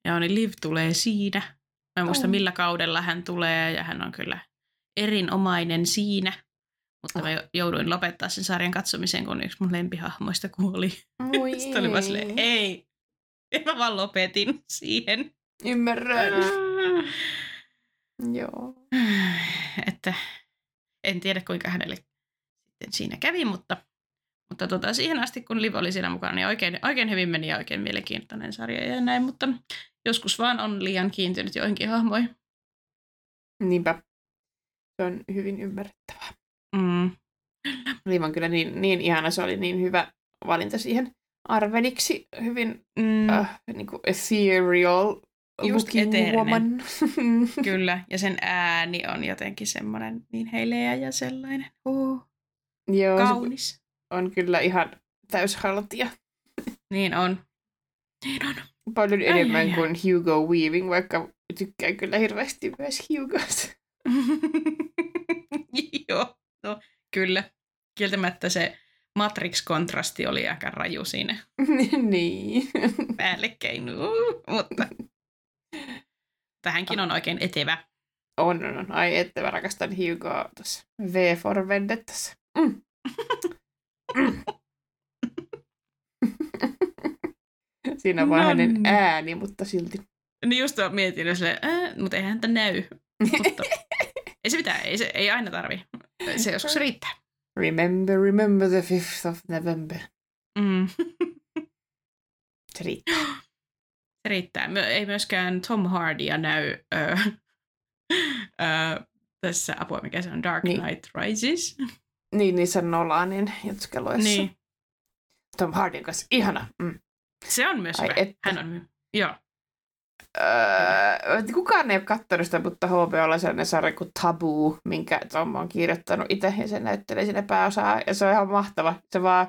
Joo, niin Liv tulee siinä. Mä en muista Oh. millä kaudella hän tulee ja hän on kyllä erinomainen siinä. Mutta Oh. mä jo- jouduin lopettaa sen sarjan katsomisen, kun yksi mun lempihahmoista kuoli. Moi Sitten oli vaan silleen, ei. Ja mä vaan lopetin siihen. Ymmärrän. Joo. Että en tiedä kuinka hänelle sitten siinä kävi, mutta, mutta tota, siihen asti kun Liv oli siinä mukana, niin oikein, oikein hyvin meni ja oikein mielenkiintoinen sarja ja näin, mutta joskus vaan on liian kiintynyt joihinkin hahmoihin. Niinpä. Se on hyvin ymmärrettävää. Mm. Liv on kyllä niin, niin ihana, se oli niin hyvä valinta siihen Arveniksi. Hyvin Mm, äh, niin kuin ethereal Just eteerinen. woman. Kyllä, ja sen ääni on jotenkin semmoinen niin heileä ja sellainen. Uh, Joo, kaunis. on kyllä ihan täyshaltia. Niin on. Niin on. Paljon Ai, enemmän ai, ai. kuin Hugo Weaving, vaikka tykkään kyllä hirveästi myös Hugosta. Joo, no, kyllä. Kieltämättä se Matrix-kontrasti oli aika raju siinä niin. päällekkäin, mutta tähänkin on oikein etevä. On, on, on. Ai, että mä rakastan Hugoa tuossa V for Vendettassa. Mm. Mm. Siinä on vaan hänen Nonni. ääni, mutta silti. Niin just mietin, jos silleen, äh, mutta eihän häntä näy. Mutta ei se mitään, ei, se, ei aina tarvi. Se joskus riittää. Remember, remember the 5th of November. Mm. Se riittää. Se riittää. Ei myöskään Tom Hardya näy ö, ö, tässä apua, mikä se on, Dark Niin. Knight Rises. Niin, niissä Nolanin jatkeluissa. Niin. Tom Hardin kanssa. Ihana. Mm. Se on myös Ai hyvä. että. Hän on, joo. Öö, kukaan ei ole katsonut sitä, mutta HBOlla on sellainen sarja kuin Tabu, minkä Tom on kirjoittanut itse ja se näyttelee sinne pääosaa. Ja se on ihan mahtava. Se vaan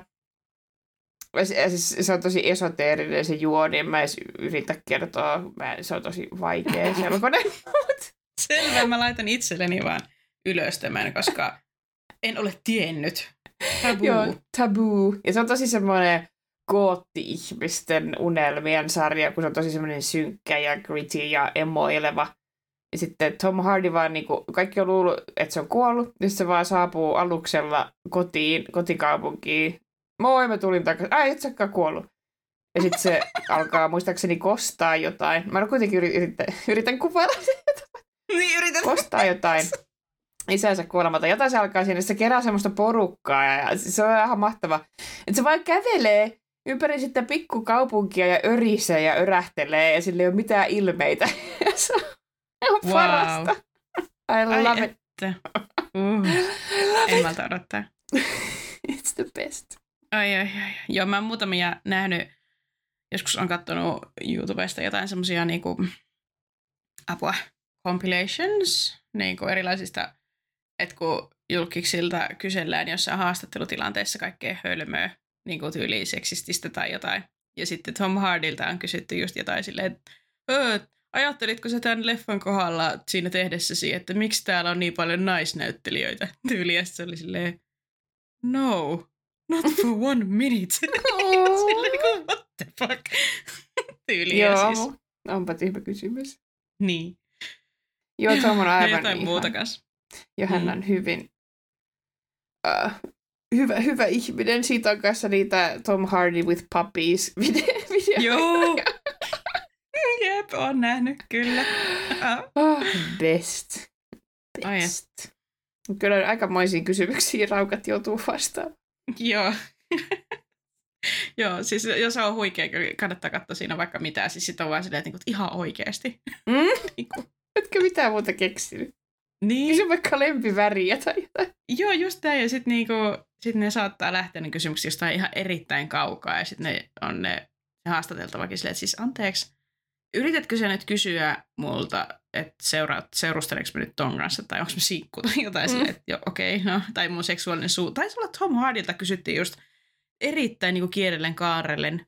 se, siis se on tosi esoteerinen se juoni, en mä edes yritä kertoa, mä, se on tosi vaikea selkoinen. Selvä, mä laitan itselleni vaan ylös tämän, koska en ole tiennyt. Tabu. Joo, tabu. Ja se on tosi semmoinen kootti-ihmisten unelmien sarja, kun se on tosi semmoinen synkkä ja gritty ja emoileva. Ja sitten Tom Hardy vaan, niin kuin, kaikki on luullut, että se on kuollut, ja se vaan saapuu aluksella kotiin, kotikaupunkiin. Moi, mä tulin takaisin. Ai, et säkään kuollut. Ja sitten se alkaa muistaakseni kostaa jotain. Mä kuitenkin yritän, yritän kuvailla Niin, yritän. kostaa jotain isänsä kuolemata. Jotain se alkaa siinä, se kerää semmoista porukkaa ja, ja se on ihan mahtava. Että se vaan kävelee ympäri sitten pikkukaupunkia ja örisee ja örähtelee ja sillä ei ole mitään ilmeitä. se on Wow. parasta. I love Ai it. että. Uh, I love en it. malta odottaa. It's the best. Ai, ai, ai. Joo, mä oon muutamia nähnyt, joskus on katsonut YouTubesta jotain semmosia niinku, apua, compilations, niinku erilaisista, että kun julkiksilta kysellään jossain haastattelutilanteessa kaikkea hölmöä, niinku tyyliin seksististä tai jotain. Ja sitten Tom Hardilta on kysytty just jotain silleen, että "Öö, ajattelitko sä tämän leffan kohdalla siinä tehdessäsi, että miksi täällä on niin paljon naisnäyttelijöitä tyyliä? Ja se oli silleen, no, not for one minute. Silleen kuin, what the fuck? Tyyliä Joo, siis. onpa tyhmä kysymys. Niin. Joo, Tom on Ja aivan jotain ihan, muuta ja hän Mm. on hyvin uh, hyvä, hyvä ihminen. Siitä on kanssa niitä Tom Hardy with puppies vide- videoita. Joo. Jep, on nähnyt, kyllä. Oh, best. Best. Kyllä aikamoisiin kysymyksiin raukat joutuu vastaamaan. Joo. Joo, siis jos on huikea, kyllä kannattaa katsoa siinä vaikka mitä. Siis sit on vaan silleen, että niinku, ihan oikeasti. Mm? Niinku. Etkö mitään muuta keksinyt? Niin. Kysy vaikka lempiväriä tai jotain. Joo, just tämä. Ja sitten niinku, sit ne saattaa lähteä ne kysymykset jostain ihan erittäin kaukaa. Ja sitten ne on ne haastateltavakin silleen, että siis anteeksi, yritätkö sä nyt kysyä multa, että seuraat, seurusteleeko mä nyt ton kanssa, tai onko mä sinkku tai jotain mm. silleen, että joo, okei, okay, no, tai mun seksuaalinen suu. Taisi olla Tom Hardilta kysyttiin just erittäin niinku kielellen kaarellen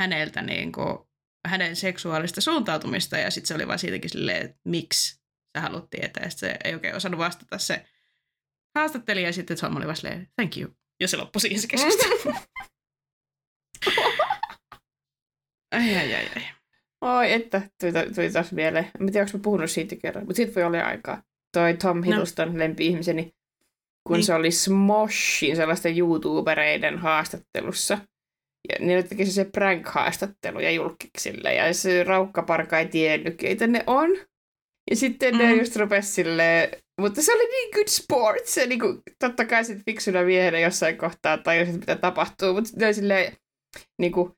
häneltä niinku, hänen seksuaalista suuntautumista, ja sitten se oli vaan siitäkin silleen, että miksi sä haluat tietää, ja se ei oikein osannut vastata se haastattelija, ja sitten Tom oli vaan silleen, thank you, ja se loppui siihen se keskustelu. ai, ai, ai, ai. Oi, että tuli, tuli taas mieleen. En tiedä, onko mä puhunut siitä kerran, mutta siitä voi olla aikaa. Toi Tom Hiddleston, no. lempi-ihmiseni, kun Niin. se oli Smoshin sellaisten YouTubereiden haastattelussa. Ja ne teki se prank-haastattelu ja julkiksille. Ja se raukkaparka ei tiennyt, keitä ne on. Ja sitten mm. ne just rupesi silleen, mutta se oli niin good sport. Se niinku, totta kai sitten fiksuna miehenä jossain kohtaa tajusi, että mitä tapahtuu. Mutta oli silleen, niinku,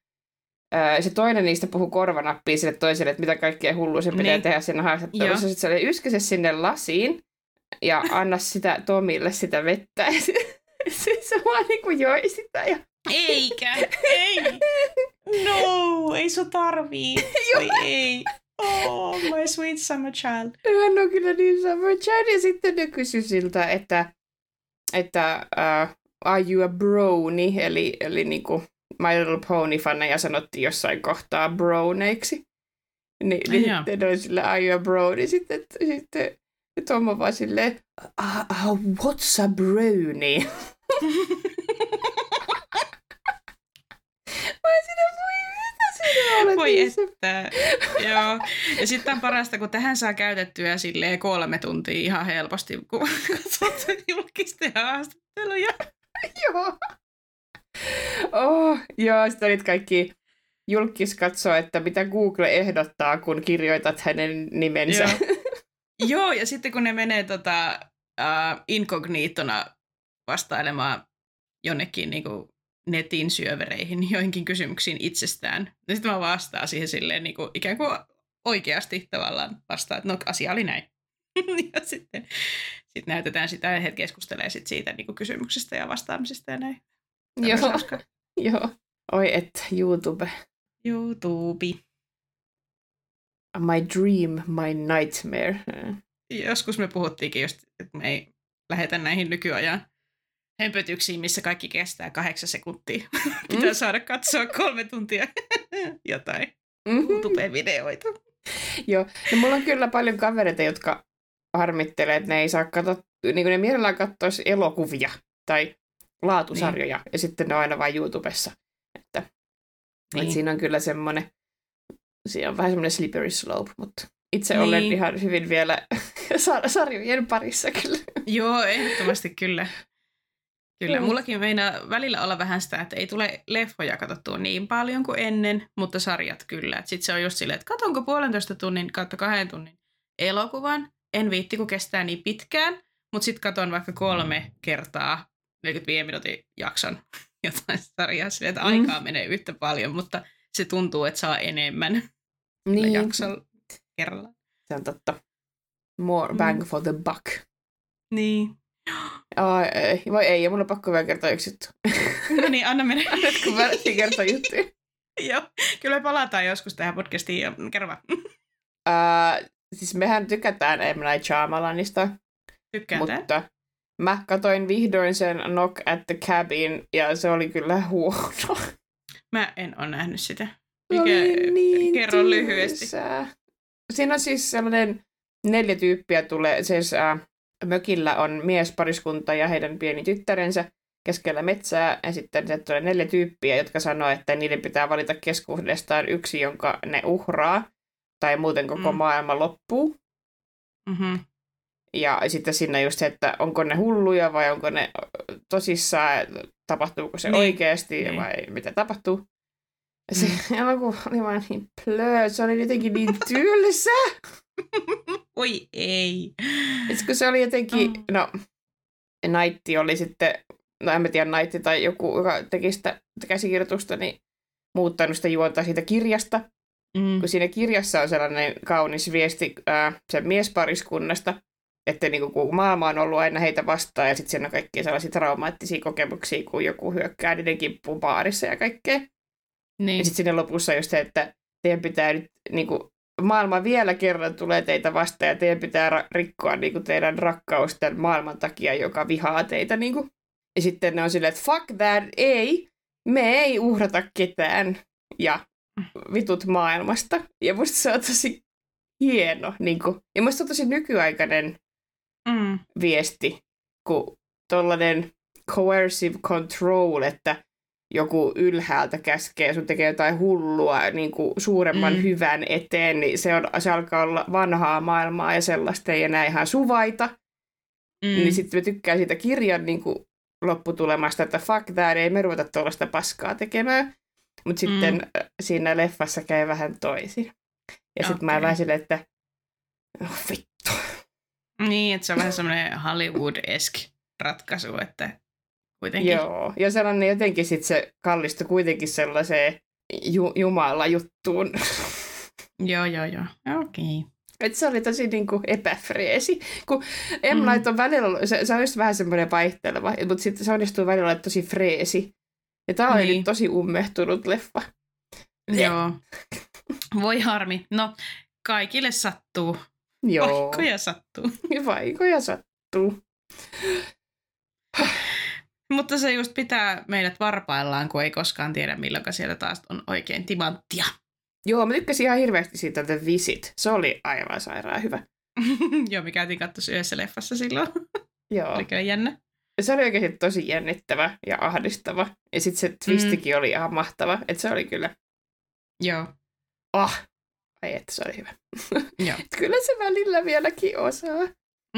ää, se toinen niistä puhui korvanappiin sille toiselle, että mitä kaikkea hullua se pitää Niin. tehdä siinä haastattelussa. Joo. Sitten se oli yskäse sinne lasiin ja anna sitä Tomille sitä vettä. Ja se, se, se vaan niinku joi sitä. Ja... Eikä, ei. No, ei sun tarvii. Oi ei. Oh, my sweet summer child. Hän on kyllä niin sama Chad. Ja sitten ne kysyi siltä, että, että uh, are you a brony, eli, eli niinku My Little Pony-faneja sanottiin jossain kohtaa broneiksi. Ni, Ai niin joo. sitten ne oli sille, are you a brony? Sitten, sitten Tom on vaan silleen, uh, uh, what's a brony? Mä sinä? Voi että, joo. Ja sitten on parasta, kun tähän saa käytettyä silleen kolme tuntia ihan helposti, kun katsot julkisten haastatteluja. Joo. Oh, joo, sitten olit kaikki julkis katsoa, että mitä Google ehdottaa, kun kirjoitat hänen nimensä. Joo. Joo, ja sitten kun ne menee tota, uh, inkognitona vastailemaan jonnekin niin kuin netin syövereihin joihinkin kysymyksiin itsestään, niin sitten mä vastaan siihen silleen niin kuin, ikään kuin oikeasti tavallaan vastaan, että no asia oli näin. ja sitten sit näytetään sitä ja he keskustelee sit siitä niin kuin kysymyksestä ja vastaamisesta ja näin. Tämä Joo. Joo. Oi et, YouTube. YouTube. My dream, my nightmare. Joskus me puhuttiinkin just, että me ei lähetä näihin nykyajan hömpötyksiin, missä kaikki kestää kahdeksan sekuntia. Pitää saada katsoa kolme tuntia jotain Mhm. YouTube-videoita. Joo, no mulla on kyllä paljon kavereita, jotka harmittelee, että ne ei saa katsoa, niin kuin ne mielellään katsoisi elokuvia tai laatusarjoja, niin. ja sitten ne on aina vain YouTubessa. Että, niin. Että siinä on kyllä semmoinen, siinä on vähän semmoinen slippery slope, mutta itse Niin. olen ihan hyvin vielä sar- sarjojen parissa kyllä. Joo, ehdottomasti kyllä. Kyllä, mullakin meinaa välillä olla vähän sitä, että ei tule leffoja katsottua niin paljon kuin ennen, mutta sarjat kyllä. Sitten se on just silleen, että katonko puolentoista tunnin kautta kahden tunnin elokuvan, en viitti kun kestää niin pitkään, mutta sitten katon vaikka kolme kertaa 45 minuutin jakson jotain sarjaa silleen, että Mm. aikaa menee yhtä paljon, mutta se tuntuu, että saa enemmän niin. Jaksolla kerralla. se on totta. More Mm. bang for the buck. Niin. Ai, ei, vai ei, ja mun on pakko vielä kertoa yksi juttu. No niin, anna mennä. Kun mä kertoa juttuja. Joo, kyllä me palataan joskus tähän podcastiin ja kerro vaan. Uh, siis mehän tykätään M. Night Shyamalanista, Tykkään tää. mutta mä katoin vihdoin sen Knock at the Cabin, ja se oli kyllä huono. Mä en ole nähnyt sitä. Oli niin kerro lyhyesti. tylsää. Siinä on siis sellainen neljä tyyppiä tulee, siis äh, mökillä on miespariskunta ja heidän pieni tyttärensä keskellä metsää, ja sitten sieltä tulee neljä tyyppiä, jotka sanoo, että niiden pitää valita keskuudestaan yksi, jonka ne uhraa, tai muuten koko Mm. maailma loppuu. Mm-hmm. Ja sitten siinä just se, että onko ne hulluja vai onko ne tosissaan, tapahtuuko se Niin. oikeasti Niin. vai mitä tapahtuu. Se elokuva oli vaan niin plöö, se oli jotenkin niin tylsä. Oi ei. Et kun se oli jotenkin, Mm. no, Naitti oli sitten, no en mä tiedä, Naitti tai joku, joka teki sitä käsikirjoitusta, niin muuttanut sitä juontaa siitä kirjasta. Mm. Kun siinä kirjassa on sellainen kaunis viesti ää, sen miespariskunnasta, että niin kun maailma on ollut aina heitä vastaan ja sitten siinä on kaikkia sellaisia traumaattisia kokemuksia, kun joku hyökkää niiden kimppuun baarissa ja kaikkea. Niin. Ja sitten siinä lopussa just se, että teidän pitää nyt, niin kuin, maailma vielä kerran tulee teitä vastaan ja teidän pitää ra- rikkoa niin kuin, teidän rakkaus tämän maailman takia, joka vihaa teitä. Niin kuin. Ja sitten ne on silleen, että fuck that, ei, me ei uhrata ketään ja vitut maailmasta. Ja musta se on tosi hieno. Niin kuin. Ja musta se on tosi nykyaikainen Mm. viesti, kun tollainen coercive control, että joku ylhäältä käskee sun tekee jotain hullua niin kuin suuremman Mm. hyvän eteen, niin se, on, se alkaa olla vanhaa maailmaa ja sellaista ei enää ihan suvaita. Mm. Niin sitten mä tykkään siitä kirjan niin kuin lopputulemasta, että fuck that, ei me ruveta tuollaista paskaa tekemään. Mutta sitten Mm. mm. siinä leffassa käy vähän toisin. Ja sitten mä Okei. vähän silleen, että oh, vittu. Niin, että se on vähän semmoinen Hollywood-esk ratkaisu, että kuitenkin. Joo, ja sellainen jotenkin sit se kallistui kuitenkin sellaiseen ju- Jumala-juttuun. Joo, joo, joo. Okei. Et se oli tosi niinku epäfreesi. Kun M. Mm. On välillä, se, se on just vähän semmoinen vaihteleva, mutta sitten se onnistuu välillä olemaan tosi freesi. Ja tää oli Niin. tosi ummehtunut leffa. Joo. Voi harmi. No, kaikille sattuu. Joo, Vaikkoja sattuu. vaikoja sattuu. Mutta se just pitää meidät varpaillaan, kun ei koskaan tiedä, milloin siellä taas on oikein timanttia. Joo, mä tykkäsin ihan hirveästi siitä The Visit. Se oli aivan sairaan hyvä. Joo, me käytiin katsoa yhdessä leffassa silloin. Joo. Oli kyllä jännä. se oli oikeasti tosi jännittävä ja ahdistava. Ja sitten se twistikin mm. oli ihan mahtava. Että se oli kyllä, Joo. ah, ai että se oli hyvä. Joo. kyllä se välillä vieläkin osaa.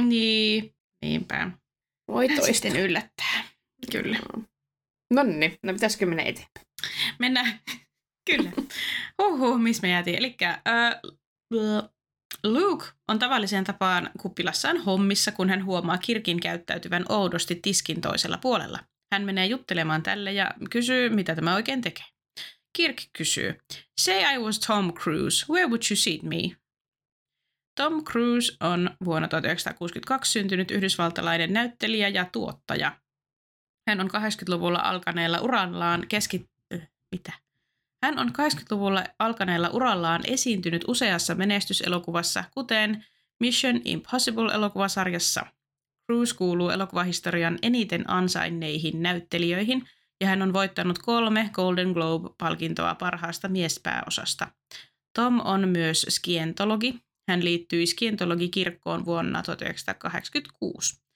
Niin, niinpä. Voi sitten yllättää. Kyllä. No niin, no pitäisikö mennä eteenpäin? Mennään. Kyllä. Huhhuh, missä me jäätiin. Eli Luke on tavalliseen tapaan kuppilassaan hommissa, kun hän huomaa Kirkin käyttäytyvän oudosti tiskin toisella puolella. Hän menee juttelemaan tälle ja kysyy, mitä tämä oikein tekee. Kirk kysyy, Say I was Tom Cruise, where would you seat me? Tom Cruise on vuonna 1962 syntynyt yhdysvaltalainen näyttelijä ja tuottaja. Hän on 80-luvulla alkaneella urallaan keski... Äh, mitä? Hän on 80-luvulla alkaneella urallaan esiintynyt useassa menestyselokuvassa, kuten Mission Impossible-elokuvasarjassa. Cruise kuuluu elokuvahistorian eniten ansainneihin näyttelijöihin, ja hän on voittanut kolme Golden Globe-palkintoa parhaasta miespääosasta. Tom on myös skientologi. Hän liittyi skientologikirkkoon vuonna 1986.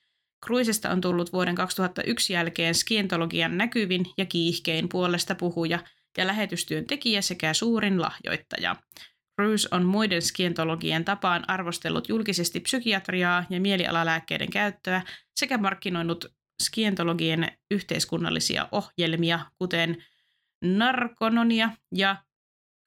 Cruisesta on tullut vuoden 2001 jälkeen skientologian näkyvin ja kiihkein puolesta puhuja ja lähetystyön tekijä sekä suurin lahjoittaja. Cruise on muiden skientologien tapaan arvostellut julkisesti psykiatriaa ja mielialalääkkeiden käyttöä sekä markkinoinut skientologien yhteiskunnallisia ohjelmia, kuten narkononia ja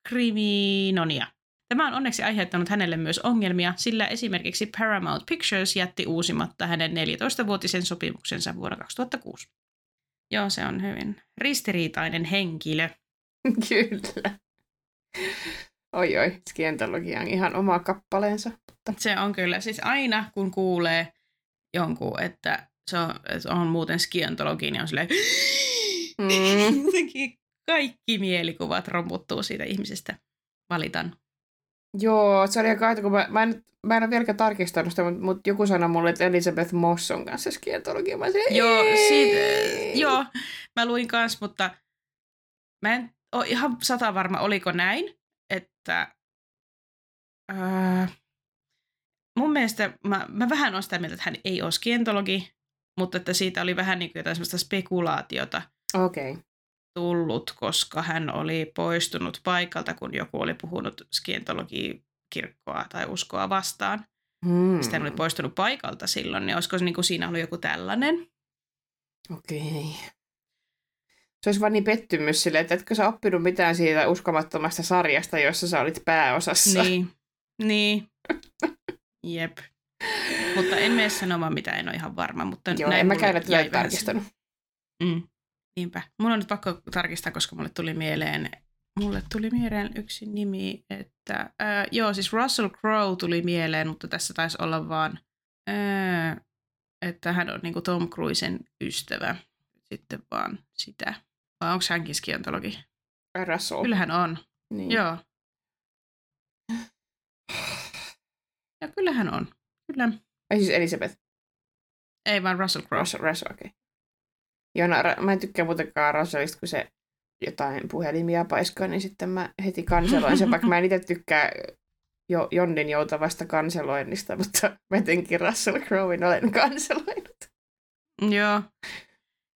kriminonia. Tämä on onneksi aiheuttanut hänelle myös ongelmia, sillä esimerkiksi Paramount Pictures jätti uusimatta hänen 14-vuotisen sopimuksensa vuonna 2006. Joo, se on hyvin ristiriitainen henkilö. Kyllä. Oi oi, skientologia on ihan oma kappaleensa. Mutta... Se on kyllä. Siis aina kun kuulee jonkun, että se on, että on muuten skientologi, niin on silleen... Mm. kaikki mielikuvat romuttuu siitä ihmisestä. Valitan. Joo, se oli aika aito, kun mä, mä, en, mä en ole vieläkään tarkistanut sitä, mutta, mutta joku sanoi mulle, että Elizabeth Moss on kanssa skientologi. Mä sanoin, joo, siitä, joo, mä luin kanssa, mutta mä en ole ihan sata varma, oliko näin, että äh, mun mielestä mä, mä vähän olen sitä mieltä, että hän ei ole skientologi, mutta että siitä oli vähän niin kuin jotain sellaista spekulaatiota. Okei. Okay tullut, koska hän oli poistunut paikalta, kun joku oli puhunut skientologikirkkoa tai uskoa vastaan. Hmm. Sitten hän oli poistunut paikalta silloin, niin olisiko niin kuin siinä ollut joku tällainen? Okei. Okay. Se olisi vaan niin pettymys sille, että etkö sä oppinut mitään siitä uskomattomasta sarjasta, jossa sä olit pääosassa. Niin, niin. Jep. Mutta en mene sanomaan, mitä en ole ihan varma. Mutta Joo, näin en mä käydä tätä tarkistanut. Mm. Niinpä. Mun on nyt pakko tarkistaa, koska mulle tuli mieleen, mulle tuli mieleen yksi nimi, että ää, joo, siis Russell Crowe tuli mieleen, mutta tässä taisi olla vaan, ää, että hän on niinku Tom Cruisen ystävä. Sitten vaan sitä. Vai onko hänkin skiantologi? Russell. Kyllähän on. Niin. Joo. Ja kyllähän on. Kyllä. Ai siis Elisabeth? Ei vaan Russell Crowe. Russell, Russell okei. Okay. Joo, no, mä en tykkää muutenkaan Russellista, kun se jotain puhelimia paiskaa, niin sitten mä heti kanseloin sen, vaikka mä en itse tykkää jo, Jonnin joutavasta kanseloinnista, mutta mä etenkin Russell Crowein olen kanseloinut. Joo.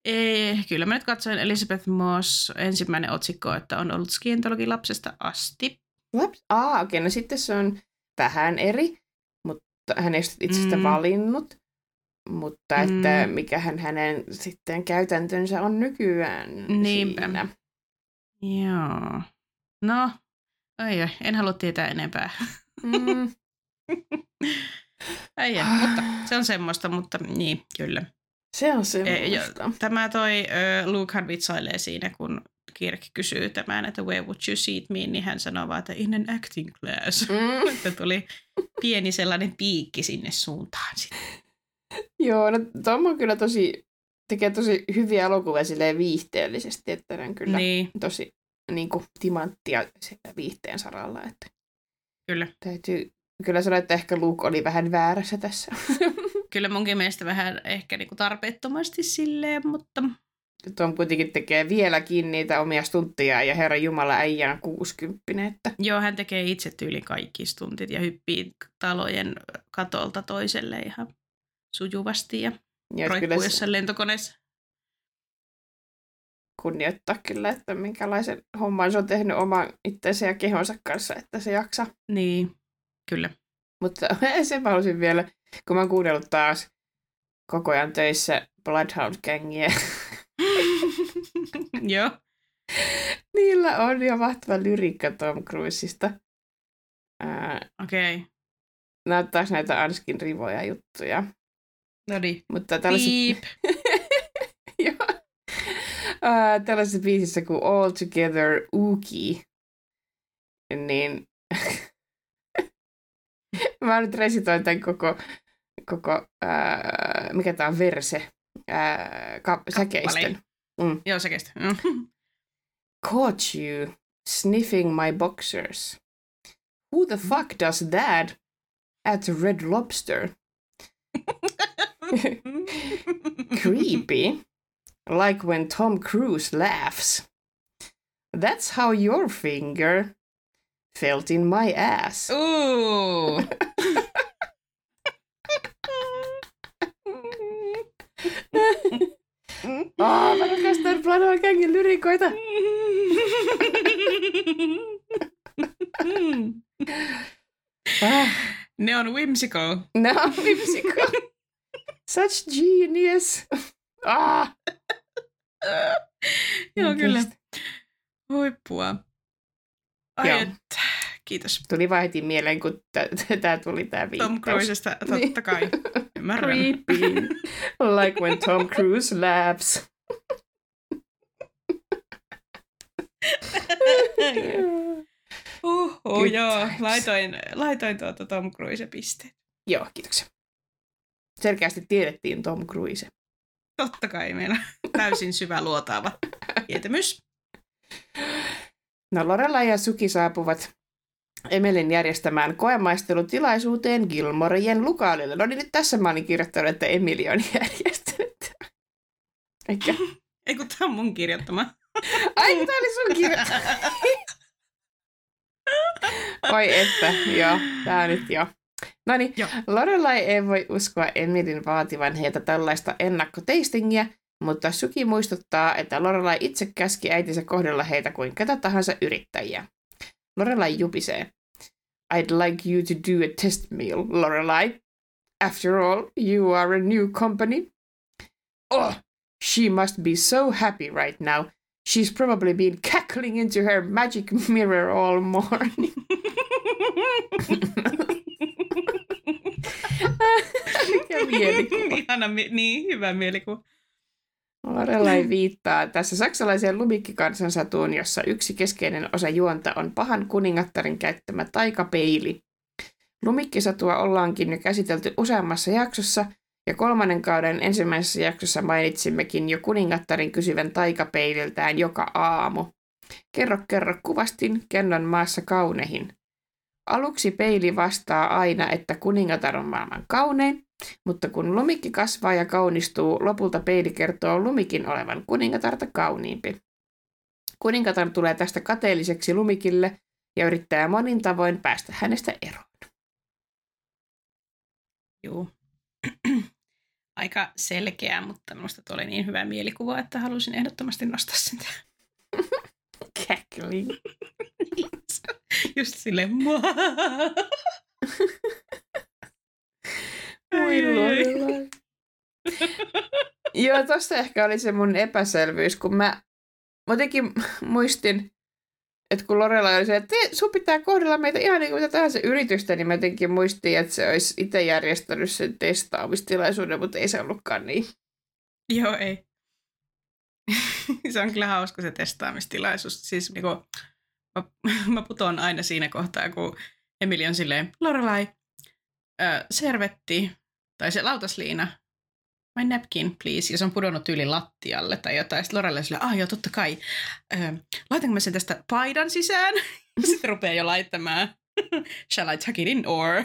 Ei, kyllä mä nyt katsoin Elizabeth Moss ensimmäinen otsikko, että on ollut skientologi lapsesta asti. Laps? Ah, okei, okay, no sitten se on vähän eri, mutta hän ei itse sitä mm. valinnut mutta mm. että mikähän hänen sitten käytäntönsä on nykyään Niinpä. siinä. Joo. No, ai, ai en halua tietää enempää. Mm. ai, mutta se on semmoista, mutta niin, kyllä. Se on semmoista. E, tämä toi uh, Lukehan vitsailee siinä, kun Kirk kysyy tämän, että where would you seat me, niin hän sanoo vaan, että in an acting class. Mm. että tuli pieni sellainen piikki sinne suuntaan sitten. Joo, no Tom on kyllä tosi, tekee tosi hyviä elokuvia silleen viihteellisesti, että hän kyllä niin. tosi niin kuin, timanttia siellä viihteen saralla. Että kyllä. Täytyy kyllä sanoa, että ehkä Luke oli vähän väärässä tässä. kyllä munkin mielestä vähän ehkä niin kuin tarpeettomasti silleen, mutta... Tom kuitenkin tekee vieläkin niitä omia stuntteja ja Herra Jumala äijä on 60. Että... Joo, hän tekee itse tyyli kaikki stuntit ja hyppii talojen katolta toiselle ihan sujuvasti ja, ja roikkuu jossain lentokoneessa. Kunnioittaa kyllä, että minkälaisen homman se on tehnyt oman itsensä ja kehonsa kanssa, että se jaksaa. Niin, kyllä. Mutta sen mä halusin vielä, kun mä oon kuunnellut taas koko ajan töissä Bloodhound Gangia. Joo. Niillä on jo mahtava lyriikka Tom Cruiseista. Okei. Okay. Näyttääks näitä Anskin rivoja juttuja? No niin. Mutta tällaisessa... Joo. Uh, tällaisessa biisissä kuin All Together Uki, niin mä nyt resitoin tämän koko, koko uh, mikä tämä on, verse, uh, ka- säkeistön. Mm. Joo, säkeistön. Mm. Caught you sniffing my boxers. Who the fuck does that at Red Lobster? Creepy. Like when Tom Cruise laughs. That's how your finger felt in my ass. Ooh. Oh, mä rakastan Flanoa Gangin lyrikoita. Ah, ne on whimsical. ne on whimsical. Such genius. Ah, Joo, kyllä. Huippua. Ai Joo. Kiitos. Tuli vaan heti mieleen, kun tämä tuli tämä viittaus. Tom Cruisesta, Niin. totta kai. Ymmärrän. Creepy. like when Tom Cruise laughs. Uhu, joo. Laitoin, laitoin tuota Tom Cruise pisteet. Joo, kiitoksia. Selkeästi tiedettiin Tom Cruise. Totta kai meillä täysin syvä luotaava tietämys. No Lorella ja Suki saapuvat Emelin järjestämään koemaistelutilaisuuteen Gilmorejen lukaalille. No niin, nyt tässä mä olin kirjoittanut, että Emili on järjestänyt. Eikä. Ei kun tämä on mun kirjoittama. Ai, tää oli sun kirjoittama. Oi että, joo, tää nyt jo. No niin. Lorelai ei voi uskoa Emilin vaativan heiltä tällaista ennakkoteistingiä, mutta Suki muistuttaa, että Lorelai itse käski äitinsä kohdella heitä kuin ketä tahansa yrittäjiä. Lorelai jupisee. I'd like you to do a test meal, Lorelai. After all, you are a new company. Oh, she must be so happy right now. She's probably been cackling into her magic mirror all morning. Mikä mielikuva. Ihana, niin hyvä mielikuva. Lorelai viittaa tässä saksalaiseen lumikkikansansatuun, jossa yksi keskeinen osa juonta on pahan kuningattarin käyttämä taikapeili. Lumikkisatua ollaankin jo käsitelty useammassa jaksossa, ja kolmannen kauden ensimmäisessä jaksossa mainitsimmekin jo kuningattarin kysyvän taikapeililtään joka aamu. Kerro, kerro kuvastin, kennon maassa kaunehin. Aluksi peili vastaa aina, että kuningatar on maailman kaunein, mutta kun lumikki kasvaa ja kaunistuu, lopulta peili kertoo lumikin olevan kuningatarta kauniimpi. Kuningatar tulee tästä kateelliseksi lumikille ja yrittää monin tavoin päästä hänestä eroon. Joo. Aika selkeä, mutta minusta tuo oli niin hyvä mielikuva, että halusin ehdottomasti nostaa sen. Cackling. Just silleen, Oi Ai, ai, ai. Lorelai. Joo, tossa ehkä oli se mun epäselvyys, kun mä, jotenkin muistin, että kun Lorelai oli se, että "Te- sun pitää kohdella meitä ihan niin kuin mitä tahansa yritystä, niin mä jotenkin muistin, että se olisi itse järjestänyt sen testaamistilaisuuden, mutta ei se ollutkaan niin. Joo, ei. se on kyllä hauska se testaamistilaisuus. Siis niinku, mä, mä putoan aina siinä kohtaa, kun Emili on silleen, Lorelai, ö, servetti, tai se lautasliina, my napkin, please, ja se on pudonnut yli lattialle tai jotain. Sitten Lorelai on silleen, ah joo, totta kai, ö, laitanko mä sen tästä paidan sisään? Sitten rupeaa jo laittamaan, shall I tuck it in or?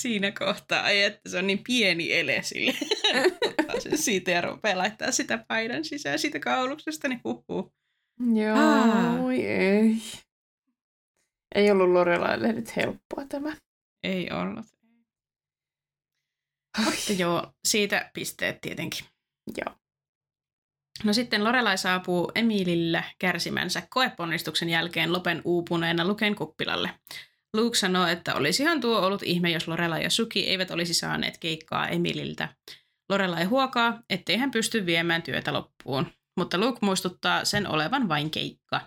Siinä kohtaa, ei, että se on niin pieni ele sille. Ottaa sen siitä ja rupeaa laittaa sitä paidan sisään siitä kauluksesta, niin huhhuh. Joo, Aa. oi ei. Ei ollut Lorelaille nyt helppoa tämä. Ei ollut. Mutta joo, siitä pisteet tietenkin. Joo. No sitten Lorelai saapuu Emilillä kärsimänsä koeponnistuksen jälkeen Lopen uupuneena Luken kuppilalle. Luke sanoo, että olisihan tuo ollut ihme, jos Lorelai ja Suki eivät olisi saaneet keikkaa Emililtä. Lorelai huokaa, ettei hän pysty viemään työtä loppuun, mutta Luke muistuttaa sen olevan vain keikka.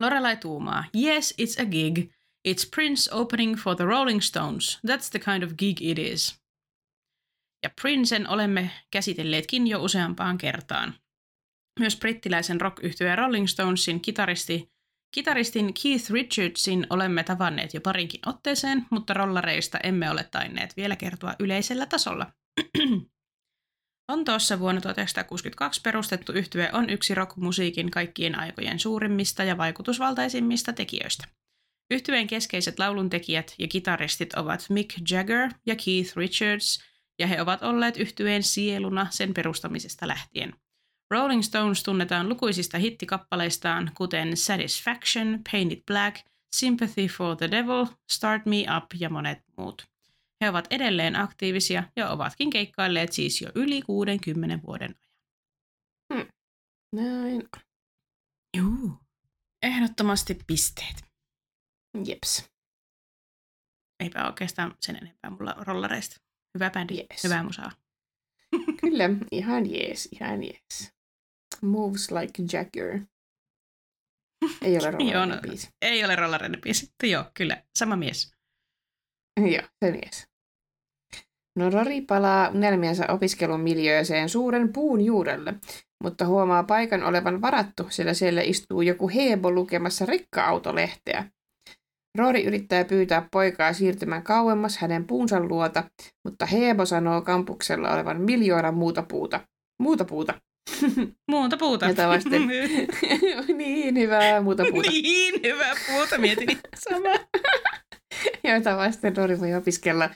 Lorelai tuumaa, yes, it's a gig. It's Prince opening for the Rolling Stones. That's the kind of gig it is. Ja Princen olemme käsitelleetkin jo useampaan kertaan. Myös brittiläisen rock Rolling Stonesin kitaristi, kitaristin Keith Richardsin olemme tavanneet jo parinkin otteeseen, mutta rollareista emme ole tainneet vielä kertoa yleisellä tasolla. Lontoossa vuonna 1962 perustettu yhtye on yksi rockmusiikin kaikkien aikojen suurimmista ja vaikutusvaltaisimmista tekijöistä. Yhtyeen keskeiset lauluntekijät ja kitaristit ovat Mick Jagger ja Keith Richards, ja he ovat olleet yhtyeen sieluna sen perustamisesta lähtien. Rolling Stones tunnetaan lukuisista hittikappaleistaan, kuten Satisfaction, Painted Black, Sympathy for the Devil, Start Me Up ja monet muut. He ovat edelleen aktiivisia ja ovatkin keikkailleet siis jo yli 60 vuoden ajan. Näin. Juu. Ehdottomasti pisteet. Jeps. Eipä oikeastaan sen enempää mulla rollareista. Hyvä bändi, Yes. hyvää musaa. Kyllä, ihan jees, ihan jees. Moves like Jagger. Ei ole no. biisi. Ei ole rollareiden biisi, joo, kyllä, sama mies. Joo, se mies. No Rory palaa unelmiensa opiskelun miljööseen suuren puun juurelle, mutta huomaa paikan olevan varattu, sillä siellä istuu joku Hebo lukemassa rekka-autolehteä. Rory yrittää pyytää poikaa siirtymään kauemmas hänen puunsa luota, mutta Hebo sanoo kampuksella olevan miljoona muuta puuta. Muuta puuta. Muuta puuta. Jota vasten. niin, hyvää muuta puuta. niin, hyvää puuta, mietin sama. Joita vasten Rory voi opiskella.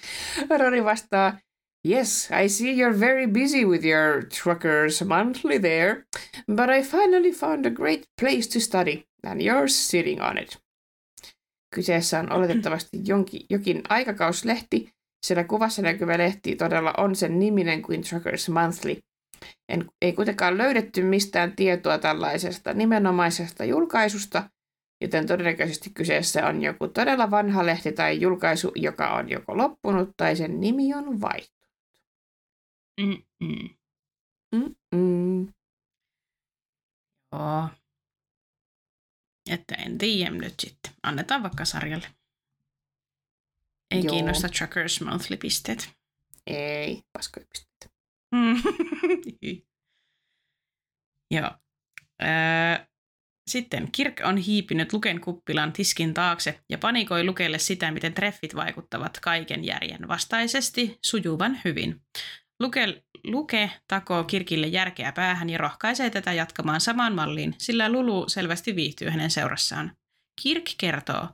Rory vastaa, Yes, I see you're very busy with your truckers monthly there, but I finally found a great place to study, and you're sitting on it. Kyseessä on oletettavasti jonkin, jokin aikakauslehti, sillä kuvassa näkyvä lehti todella on sen niminen kuin Truckers Monthly. En, ei kuitenkaan löydetty mistään tietoa tällaisesta nimenomaisesta julkaisusta, joten todennäköisesti kyseessä on joku todella vanha lehti tai julkaisu, joka on joko loppunut tai sen nimi on vaihtunut. Mm-mm. Mm-mm. Joo. Että en tiedä nyt sitten. Annetaan vaikka sarjalle. Ei Joo. kiinnosta Truckers Monthly-pisteet. Ei, paskoja pisteitä. Mm. Joo. Öö, sitten Kirk on hiipinyt Luken kuppilan tiskin taakse ja panikoi Lukelle sitä, miten treffit vaikuttavat kaiken järjen vastaisesti sujuvan hyvin. Luke, Luke takoo Kirkille järkeä päähän ja rohkaisee tätä jatkamaan samaan malliin, sillä Lulu selvästi viihtyy hänen seurassaan. Kirk kertoo,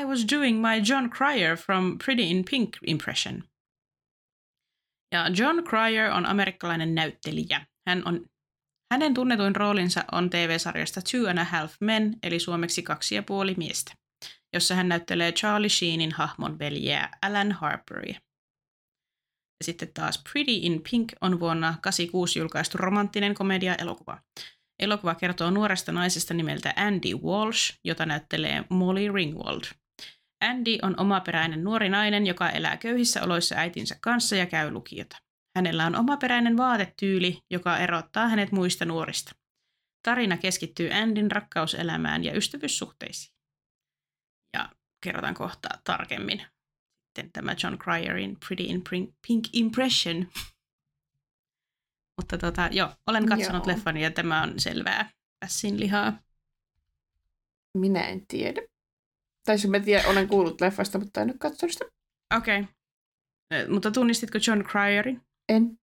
I was doing my John Cryer from Pretty in Pink impression. Ja John Cryer on amerikkalainen näyttelijä. Hän on, hänen tunnetuin roolinsa on TV-sarjasta Two and a Half Men, eli suomeksi kaksi ja puoli miestä, jossa hän näyttelee Charlie Sheenin hahmon veljeä Alan Harperia. Ja sitten taas Pretty in Pink on vuonna 1986 julkaistu romanttinen komedia-elokuva. Elokuva kertoo nuoresta naisesta nimeltä Andy Walsh, jota näyttelee Molly Ringwald. Andy on omaperäinen nuori nainen, joka elää köyhissä oloissa äitinsä kanssa ja käy lukiota. Hänellä on omaperäinen vaatetyyli, joka erottaa hänet muista nuorista. Tarina keskittyy Andyn rakkauselämään ja ystävyyssuhteisiin. Ja kerrotaan kohta tarkemmin sitten tämä John Cryerin Pretty in Pink- Impression. Mutta tota, joo, olen katsonut Joo. leffan ja tämä on selvää pässin lihaa. Minä en tiedä. Tai siis mä tiedän, olen kuullut leffasta, mutta en ole katsonut sitä. Okei. Okay. Mutta tunnistitko John Cryerin? En.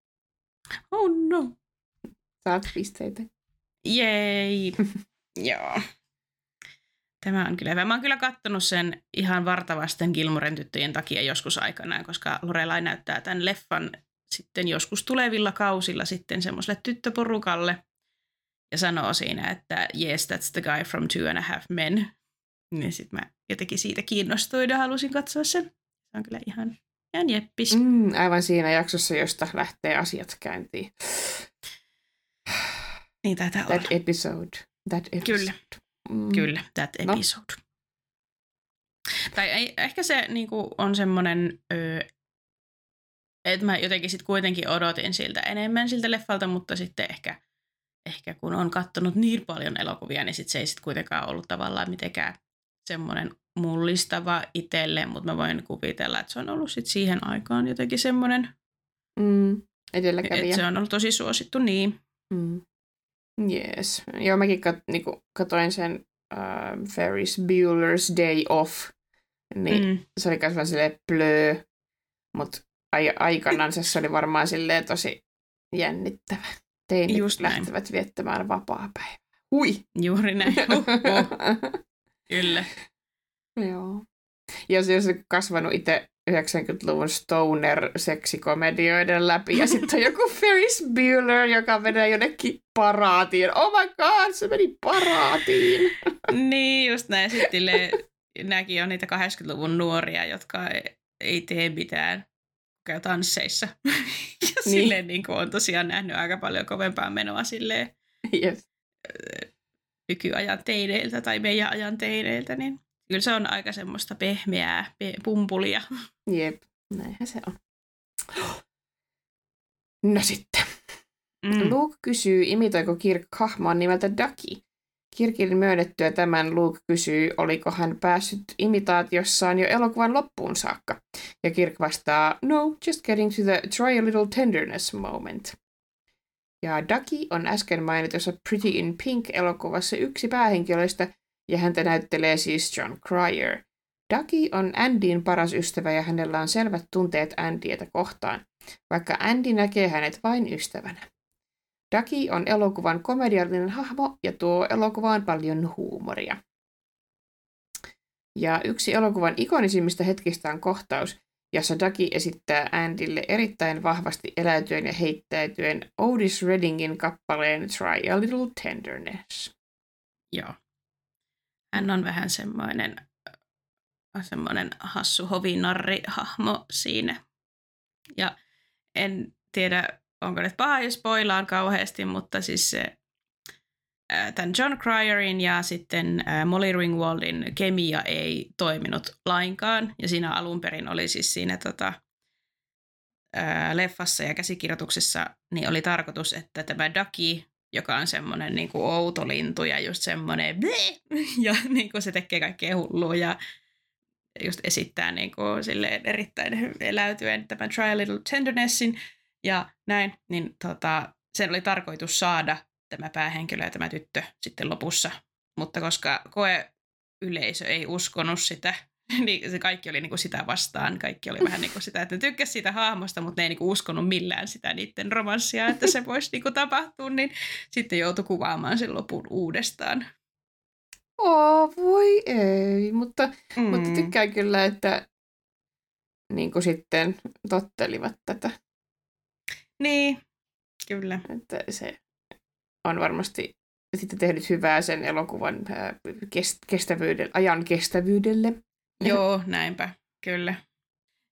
Oh no. Saat pisteitä. Jei. Joo. Tämä on kyllä hyvä. Mä oon kyllä kattonut sen ihan vartavasten Gilmoren tyttöjen takia joskus aikanaan, koska Lorelai näyttää tämän leffan sitten joskus tulevilla kausilla sitten semmoiselle tyttöporukalle ja sanoo siinä, että yes, that's the guy from Two and a Half Men. Niin sitten mä jotenkin siitä kiinnostuin ja halusin katsoa sen. Se on kyllä ihan, ihan jeppis. Mm, aivan siinä jaksossa, josta lähtee asiat käyntiin. Niin taitaa olla. That episode. That episode. Kyllä. Mm. Kyllä, that No. episode. Tai ei, ehkä se niinku, on semmoinen, että mä jotenkin sitten kuitenkin odotin siltä enemmän siltä leffalta, mutta sitten ehkä, ehkä kun on kattonut niin paljon elokuvia, niin sit se ei sitten kuitenkaan ollut tavallaan mitenkään semmoinen mullistava itselle, mutta mä voin kuvitella, että se on ollut sitten siihen aikaan jotenkin semmoinen, Mm. Edelläkävijä. että se on ollut tosi suosittu niin. Mm. Yes. Joo, mäkin kat, niinku, katoin sen uh, Ferris Bueller's Day Off. Niin Mm. se oli myös silleen plöö, mutta ai, aikanaan se oli varmaan silleen tosi jännittävä. Teinit Just näin. lähtevät viettämään vapaa-päivää. Hui! Juuri näin. Kyllä. Joo. Ja se on kasvanut itse 90-luvun stoner-seksikomedioiden läpi. Ja sitten on joku Ferris Bueller, joka menee jonnekin paraatiin. Oh my god, se meni paraatiin. niin, just näin. Sitten nämäkin on niitä 80-luvun nuoria, jotka ei, ei tee mitään käy tansseissa. ja niin. silleen niin kuin on tosiaan nähnyt aika paljon kovempaa menoa silleen yes. Nykyajan teineiltä tai meidän ajan teineiltä, niin kyllä se on aika semmoista pehmeää pe- pumpulia. Jep, näinhän se on. No sitten. Mm. Luke kysyy, imitoiko Kirk hahmoa nimeltä Ducky. Kirkin myönnettyä tämän Luke kysyy, oliko hän päässyt imitaatiossaan jo elokuvan loppuun saakka. Ja Kirk vastaa, no, just getting to the try a little tenderness moment. Ja Ducky on äsken mainitussa Pretty in Pink-elokuvassa yksi päähenkilöistä, ja häntä näyttelee siis John Cryer. Ducky on Andyn paras ystävä ja hänellä on selvät tunteet Andytä kohtaan, vaikka Andy näkee hänet vain ystävänä. Ducky on elokuvan komediallinen hahmo ja tuo elokuvaan paljon huumoria. Ja yksi elokuvan ikonisimmista hetkistä on kohtaus, jossa Ducky esittää Andylle erittäin vahvasti eläytyen ja heittäytyen Otis Reddingin kappaleen Try a Little Tenderness. Joo. Hän on vähän semmoinen, semmoinen hassu hovinarri-hahmo siinä. Ja en tiedä, onko nyt paha, jos spoilaan kauheasti, mutta siis se, tämän John Cryerin ja sitten Molly Ringwaldin kemia ei toiminut lainkaan. Ja siinä alun perin oli siis siinä tota, leffassa ja käsikirjoituksessa niin oli tarkoitus, että tämä Ducky, joka on semmoinen niin kuin outo lintu ja just semmoinen ja niin kuin se tekee kaikkea hullua ja just esittää niin kuin silleen erittäin eläytyen tämän Try a Little Tendernessin, ja näin, niin tota, sen oli tarkoitus saada tämä päähenkilö ja tämä tyttö sitten lopussa. Mutta koska koe yleisö ei uskonut sitä, niin se kaikki oli niinku sitä vastaan. Kaikki oli vähän niinku sitä, että ne tykkäsi siitä hahmosta, mutta ne ei niinku uskonut millään sitä niiden romanssia, että se voisi niinku tapahtua, niin sitten joutui kuvaamaan sen lopun uudestaan. Oh, voi ei, mutta, mm. mutta tykkään kyllä, että niin kuin sitten tottelivat tätä. Niin, kyllä. Että se on varmasti sitten tehnyt hyvää sen elokuvan kestävyydelle, ajan kestävyydelle. Joo, näinpä, kyllä.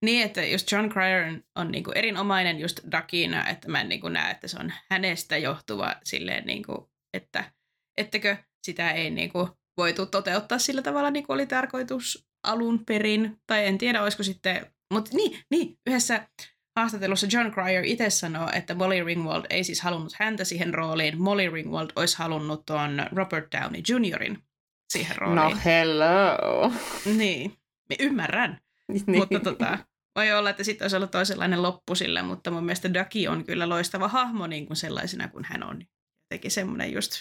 Niin, että just John Cryer on, on niin kuin erinomainen just Dakina, että mä en niin kuin näe, että se on hänestä johtuva silleen, niin kuin, että ettekö sitä ei niin kuin voitu toteuttaa sillä tavalla, niin kuin oli tarkoitus alun perin, tai en tiedä, olisiko sitten, mutta niin, niin, yhdessä haastattelussa John Cryer itse sanoo, että Molly Ringwald ei siis halunnut häntä siihen rooliin. Molly Ringwald olisi halunnut tuon Robert Downey Jr.in siihen rooliin. No hello. Niin, ymmärrän. niin. Mutta tota, voi olla, että sitten olisi ollut toisenlainen loppu sille, mutta mun mielestä Ducky on kyllä loistava hahmo niin kuin sellaisena kuin hän on. Jotenkin semmoinen just,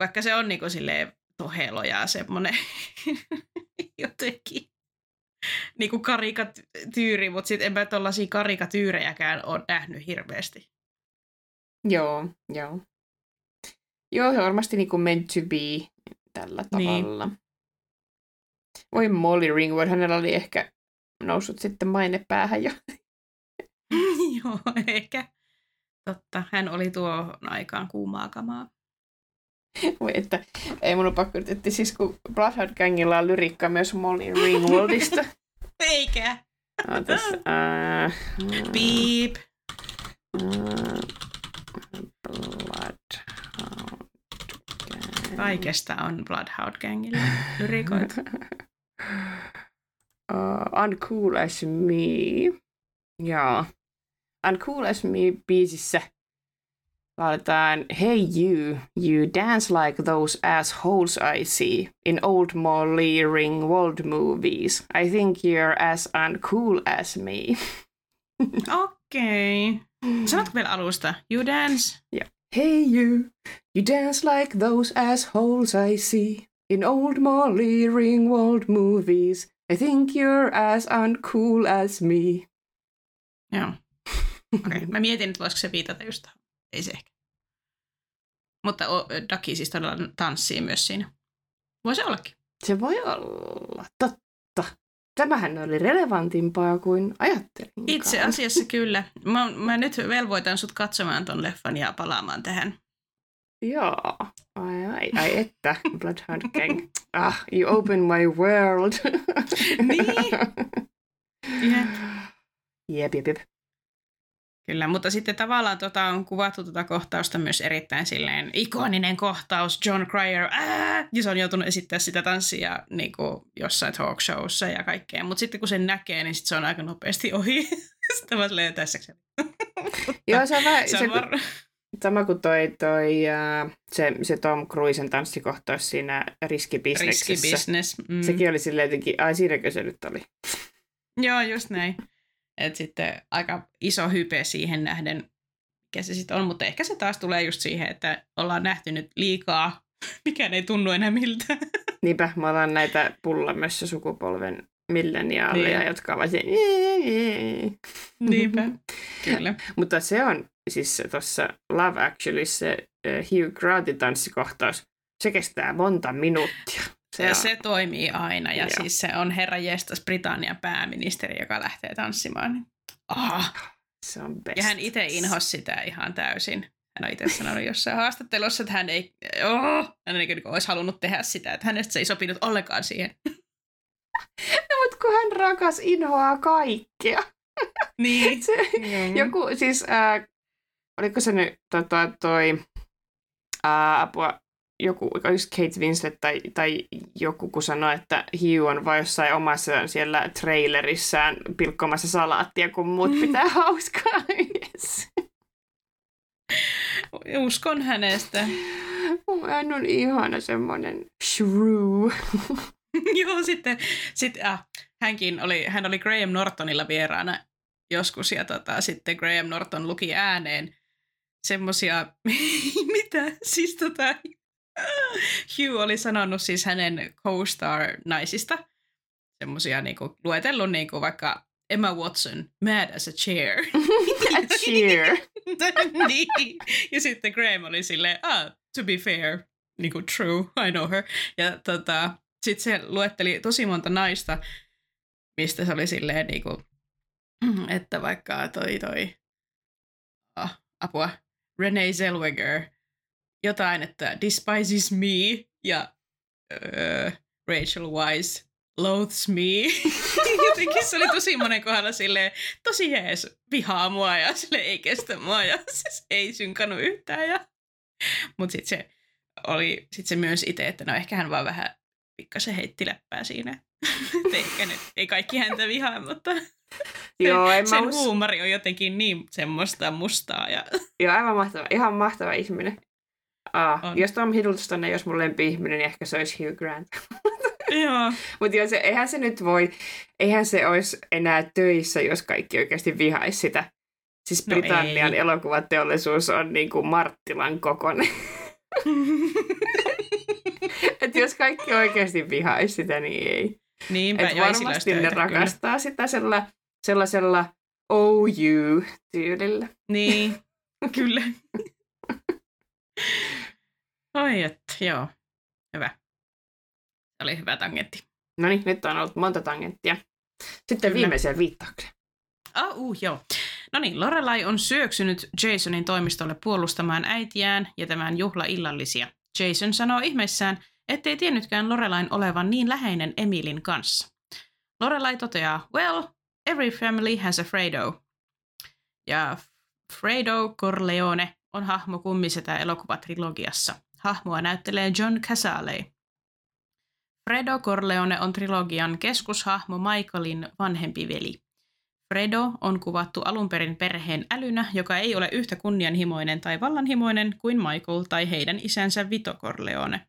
vaikka se on niin kuin silleen tohelo ja semmoinen jotenkin niin kuin karikatyyri, mutta sitten enpä tuollaisia karikatyyrejäkään ole nähnyt hirveästi. Joo, joo. Joo, se on varmasti niin kuin meant to be tällä niin. tavalla. Niin. Voi Molly Ringwald, hänellä oli ehkä noussut sitten maine päähän jo. joo, ehkä. Totta, hän oli tuo aikaan kuumaa kamaa. Voi että, ei mun ole pakko, että siis kun Bloodhound Gangilla on lyrikka myös Molly Ringwaldista. Eikä. Ootas, uh, Beep. Uh, Kaikesta on Bloodhound Gangilla lyrikoita. uh, uncool as me. Joo. Uncool as me biisissä lauletaan Hey you, you dance like those assholes I see in old Molly Ringwald movies. I think you're as uncool as me. Okei. Okay. Sanotko vielä alusta? You dance? Yeah. Hey you, you dance like those assholes I see in old Molly Ringwald movies. I think you're as uncool as me. Joo. Okei, okay. mä mietin, että voisiko se viitata just Ei se ehkä. Mutta Daki siis todella tanssii myös siinä. Voisi ollakin. Se voi olla. Totta. Tämähän oli relevantimpaa kuin ajattelin. Itse asiassa kyllä. Mä, mä nyt velvoitan sut katsomaan ton leffan ja palaamaan tähän. Joo. Ai, ai, ai että. Bloodhound Gang. Ah, you open my world. niin. Jep. Jep, jep, jep. Kyllä, mutta sitten tavallaan tota on kuvattu tuota kohtausta myös erittäin silleen ikoninen kohtaus, John Cryer, ää! ja se on joutunut esittää sitä tanssia niin kuin jossain talk showssa ja kaikkea, mutta sitten kun sen näkee, niin sit se on aika nopeasti ohi. sitten mä silleen tässä. Joo, se on vähän, se se, var... sama kuin toi, toi uh, se, se Tom Cruisen tanssikohtaus siinä riskibisneksessä. riskibusiness. Mm. Sekin oli silleen jotenkin, ai siinäkö se nyt oli? Joo, just näin. Et sitten aika iso hype siihen nähden, mikä se sitten on, mutta ehkä se taas tulee just siihen, että ollaan nähty nyt liikaa, mikä ei tunnu enää miltä. Niinpä, mä otan näitä pullamössä sukupolven milleniaaleja, Niin. jotka ovat se... Niinpä, kyllä. Mutta se on siis tuossa Love Actually se uh, Hugh Grantin tanssikohtaus. Se kestää monta minuuttia. Se, on- se toimii aina, ja Joo. siis se on herra jestas Britannian pääministeri, joka lähtee tanssimaan. niin- Ah. se on best. Ja hän itse inhosi sitä ihan täysin. Hän on itse sanonut jossain haastattelussa, että hän ei, oh, hän ei niin olisi halunnut tehdä sitä, että hänestä se ei sopinut ollenkaan siihen. No, mutta kun hän rakas inhoaa kaikkea. Niin. Se, joku, siis, äh, oliko se nyt tota, toi, äh, apua, joku, Kate Winslet tai, tai joku, kun sanoi, että Hugh on vain jossain omassa siellä trailerissään pilkkomassa salaattia, kun muut pitää hauskaa yes. Uskon hänestä. Hän on ihana semmoinen shrew. Joo, sitten sit, äh, hänkin oli, hän oli Graham Nortonilla vieraana joskus, ja tota, sitten Graham Norton luki ääneen semmosia, mitä, siis tota, Hugh oli sanonut siis hänen co-star-naisista, semmosia niinku, luetellut niinku vaikka Emma Watson, mad as a chair. A cheer. niin. Ja sitten Graham oli silleen, ah, to be fair, niinku true, I know her. Ja tota, sitten se luetteli tosi monta naista, mistä se oli silleen niinku, että vaikka toi toi, ah, apua, Renee Zellweger, jotain, että despises me ja öö, Rachel Wise loathes me. Jotenkin se oli tosi monen kohdalla silleen, tosi jees, vihaa mua ja sille ei kestä mua ja siis ei synkannut yhtään. Ja... Mutta sitten se oli sit se myös itse, että no ehkä hän vaan vähän pikkasen heitti läppää siinä. Ehkä nyt ei kaikki häntä vihaa, mutta Joo, en mä sen us... huumori on jotenkin niin semmoista mustaa. Ja... Joo, aivan mahtava, ihan mahtava ihminen. Ah, On. jos Tom Hiddleston ei olisi mun lempi-ihminen, niin ehkä se olisi Hugh Grant. Joo. Mutta joo, se, eihän se nyt voi, eihän se olisi enää töissä, jos kaikki oikeasti vihaisi sitä. Siis No Britannian ei. elokuvateollisuus on niin kuin Marttilan kokoinen. että jos kaikki oikeasti vihaisi sitä, niin ei. Niinpä, Et varmasti ne töitä, kyllä. rakastaa sitä sella, sellaisella oh you tyylillä. Niin, kyllä. Oi, että joo. Hyvä. Se oli hyvä tangentti. No niin, nyt on ollut monta tangenttia. Sitten Kyllä. viimeiseen viittaukseen. Ah, uh, joo. No niin, Lorelai on syöksynyt Jasonin toimistolle puolustamaan äitiään ja tämän juhlaillallisia. Jason sanoo ihmeissään, ettei tiennytkään Lorelain olevan niin läheinen Emilin kanssa. Lorelai toteaa, well, every family has a Fredo. Ja Fredo Corleone on hahmo kummisetä elokuvatrilogiassa. Hahmoa näyttelee John Casale. Fredo Corleone on trilogian keskushahmo Michaelin vanhempi veli. Fredo on kuvattu alun perin perheen älynä, joka ei ole yhtä kunnianhimoinen tai vallanhimoinen kuin Michael tai heidän isänsä Vito Corleone.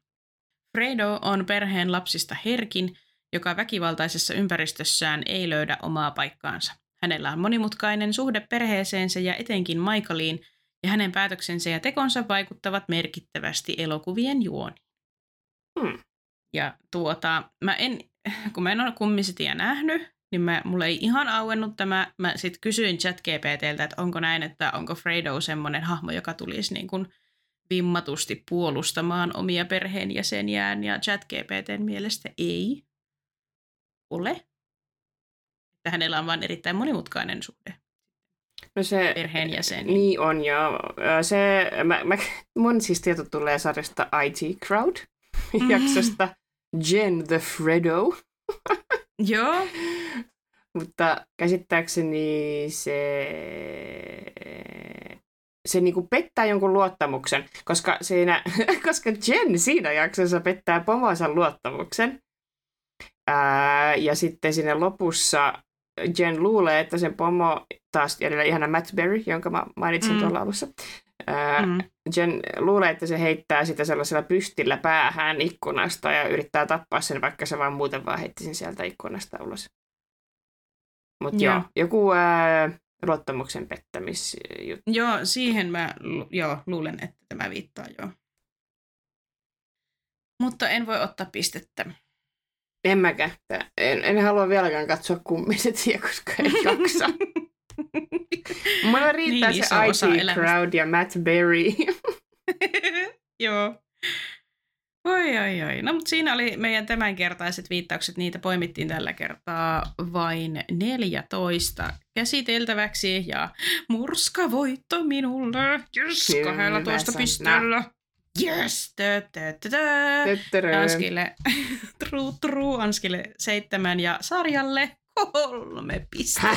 Fredo on perheen lapsista herkin, joka väkivaltaisessa ympäristössään ei löydä omaa paikkaansa. Hänellä on monimutkainen suhde perheeseensä ja etenkin Michaeliin, ja hänen päätöksensä ja tekonsa vaikuttavat merkittävästi elokuvien juoniin. Hmm. Ja tuota, mä en, kun mä en ole kummisetiä nähnyt, niin mä, mulle ei ihan auennut tämä. Mä sitten kysyin ChatGPTltä, että onko näin, että onko Fredo semmoinen hahmo, joka tulisi niin kuin vimmatusti puolustamaan omia perheenjäseniään ja ChatGPTn mielestä ei ole. Että hänellä on vain erittäin monimutkainen suhde No se, perheenjäseniin. Niin on, ja se, mä, mä, mun siis tieto tulee sarjasta IT Crowd, mm. jaksosta Jen the Fredo. Joo. Mutta käsittääkseni se, se niinku pettää jonkun luottamuksen, koska, siinä, koska Jen siinä jaksossa pettää pomonsa luottamuksen. Ää, ja sitten siinä lopussa Jen luulee, että sen pomo, taas jäljellä ihana Matt Berry, jonka mä mainitsin mm. tuolla alussa, ää, mm. Jen luulee, että se heittää sitä sellaisella pystillä päähän ikkunasta ja yrittää tappaa sen, vaikka se vaan muuten vaan heitti sen sieltä ikkunasta ulos. Mutta joo. joo, joku ää, luottamuksen pettämisjuttu. Joo, siihen mä joo, luulen, että tämä viittaa joo. Mutta en voi ottaa pistettä. En mäkään. En, en halua vieläkään katsoa kummisia, koska en jaksa. Mulla riittää niin, se IT Crowd ja Matt Berry. Joo. Oi, oi, oi. No, mutta siinä oli meidän tämänkertaiset viittaukset. Niitä poimittiin tällä kertaa vain 14 käsiteltäväksi. Ja murska voitto minulle. Yes, 12 pisteellä. Yes! Tö, tö, tö, tö. Anskille, true, true, Anskille seitsemän ja sarjalle kolme pistettä.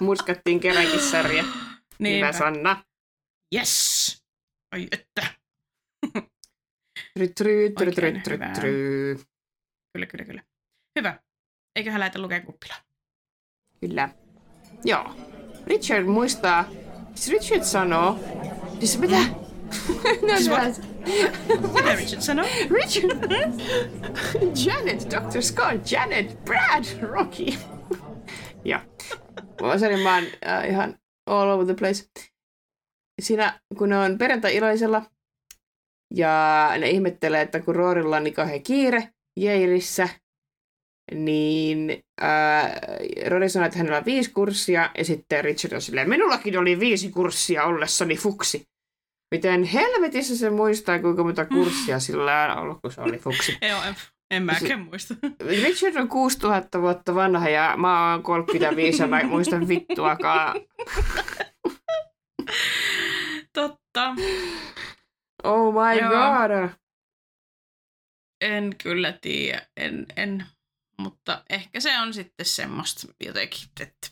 Murskattiin kerrankin sarja. Hyvä Sanna. Yes! Ai että. Try, try, try, try, try, Kyllä, kyllä, kyllä. Hyvä. Eiköhän lähdetä lukemaan kuppila. Kyllä. Joo. Richard muistaa, siis Richard sanoo, siis mitä? Mm. no, siis what? mitä Richard sanoo? Richard! Janet, Dr. Scott, Janet, Brad, Rocky. Joo. Mä mä oon äh, ihan all over the place. Siinä, kun ne on perjantai-iloisella, ja ne ihmettelee, että kun Roorilla on niin kauhean kiire Jailissä, niin ää, Rory sanoi, että hänellä on viisi kurssia, ja sitten Richard on silleen, minullakin oli viisi kurssia ollessani fuksi. Miten helvetissä se muistaa, kuinka monta kurssia sillä on ollut, kun se oli fuksi? Joo, en, en mäkään muista. Richard on 6000 vuotta vanha ja mä oon 35 ja mä en muista vittuakaan. Totta. Oh my Joo. god. En kyllä tiedä, en, en, mutta ehkä se on sitten semmoista jotenkin, että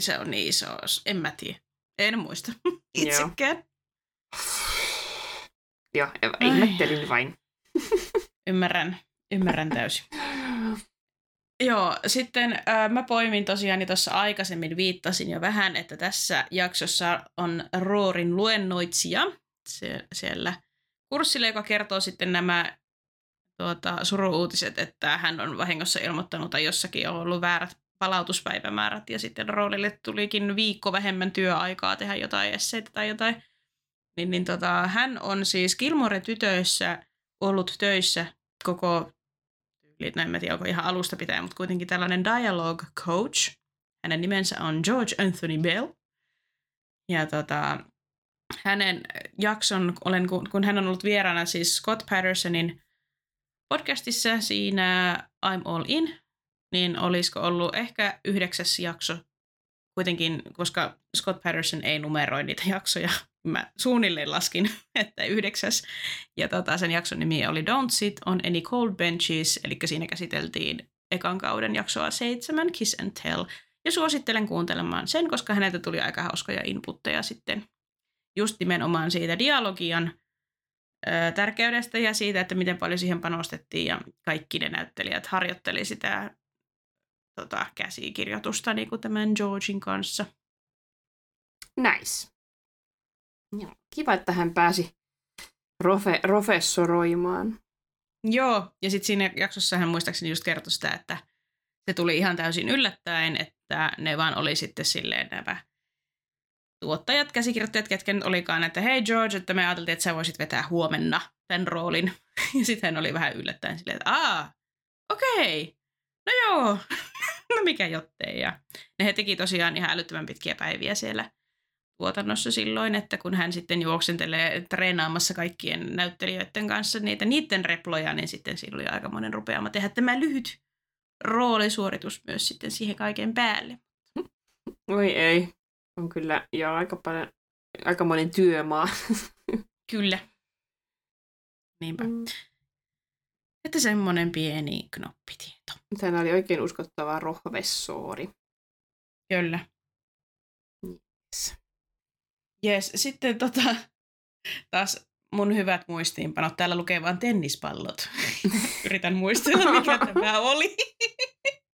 se on niin iso, en mä tiedä. En muista itsekään. Joo, ihmettelin vain. ymmärrän, ymmärrän täysin. Joo, sitten äh, mä poimin tosiaan, tuossa aikaisemmin viittasin jo vähän, että tässä jaksossa on Roorin luennoitsija sie- siellä kurssilla, joka kertoo sitten nämä tuota, suru-uutiset, että hän on vahingossa ilmoittanut tai jossakin on ollut väärät palautuspäivämäärät ja sitten roolille tulikin viikko vähemmän työaikaa tehdä jotain esseitä tai jotain. Niin, niin tota, hän on siis Kilmore-tytöissä ollut töissä koko, no en tiedä onko ihan alusta pitää, mutta kuitenkin tällainen dialogue coach. Hänen nimensä on George Anthony Bell. Ja tota, hänen jakson, olen, kun hän on ollut vieraana siis Scott Pattersonin podcastissa siinä I'm All In, niin olisiko ollut ehkä yhdeksäs jakso kuitenkin, koska Scott Patterson ei numeroi niitä jaksoja, mä suunnilleen laskin, että yhdeksäs. Ja tota, sen jakson nimi oli Don't Sit on Any Cold Benches, eli siinä käsiteltiin ekan kauden jaksoa seitsemän, Kiss and Tell. Ja suosittelen kuuntelemaan sen, koska häneltä tuli aika hauskoja inputteja sitten just nimenomaan siitä dialogian ö, tärkeydestä ja siitä, että miten paljon siihen panostettiin ja kaikki ne näyttelijät harjoitteli sitä tota, käsikirjoitusta niin kuin tämän Georgin kanssa. Nice. Joo, kiva, että hän pääsi rofe, professoroimaan. Joo, ja sitten siinä jaksossa hän muistaakseni just kertoi sitä, että se tuli ihan täysin yllättäen, että ne vaan oli sitten silleen nämä tuottajat, käsikirjoittajat, ketkä nyt olikaan, että hei George, että me ajateltiin, että sä voisit vetää huomenna tämän roolin. Ja sitten hän oli vähän yllättäen silleen, että aa, okei, okay. No joo, no mikä jottei. Ja ne he teki tosiaan ihan älyttömän pitkiä päiviä siellä tuotannossa silloin, että kun hän sitten juoksentelee treenaamassa kaikkien näyttelijöiden kanssa niitä niiden reploja, niin sitten sillä oli aika monen rupeama tehdä tämä lyhyt roolisuoritus myös sitten siihen kaiken päälle. Oi ei. On kyllä jo aika paljon, aika monen työmaa. Kyllä. Niinpä. Mm. Että semmoinen pieni knoppitieto. Tämä oli oikein uskottava rohvessoori. Kyllä. Yes. Yes, sitten tota, taas mun hyvät muistiinpanot. Täällä lukee vain tennispallot. Yritän muistella, mikä tämä oli.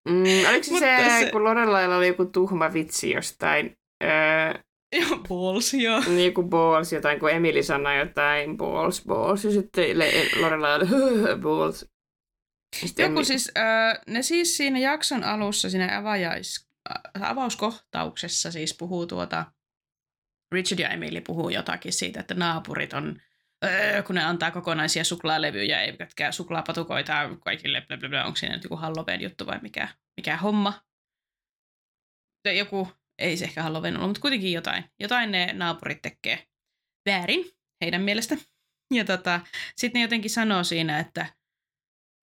Mm, oliko se, se, se, kun Lorelailla oli joku tuhma vitsi jostain... Öö, Joo, balls, joo. Niin kuin balls, jotain, kun Emily sanoi jotain balls, balls, ja sitten Lorelai oli balls. Sitten Joku Emily... siis, äh, ne siis siinä jakson alussa, siinä avajais, avauskohtauksessa siis puhuu tuota, Richard ja Emily puhuu jotakin siitä, että naapurit on, äh, kun ne antaa kokonaisia suklaalevyjä, eivätkä suklaapatukoita kaikille, bla bla bla, onko siinä joku Halloween juttu vai mikä, mikä homma. Joku ei se ehkä Halloween ollut, mutta kuitenkin jotain. Jotain ne naapurit tekee väärin heidän mielestä. Ja tota, sitten ne jotenkin sanoo siinä, että,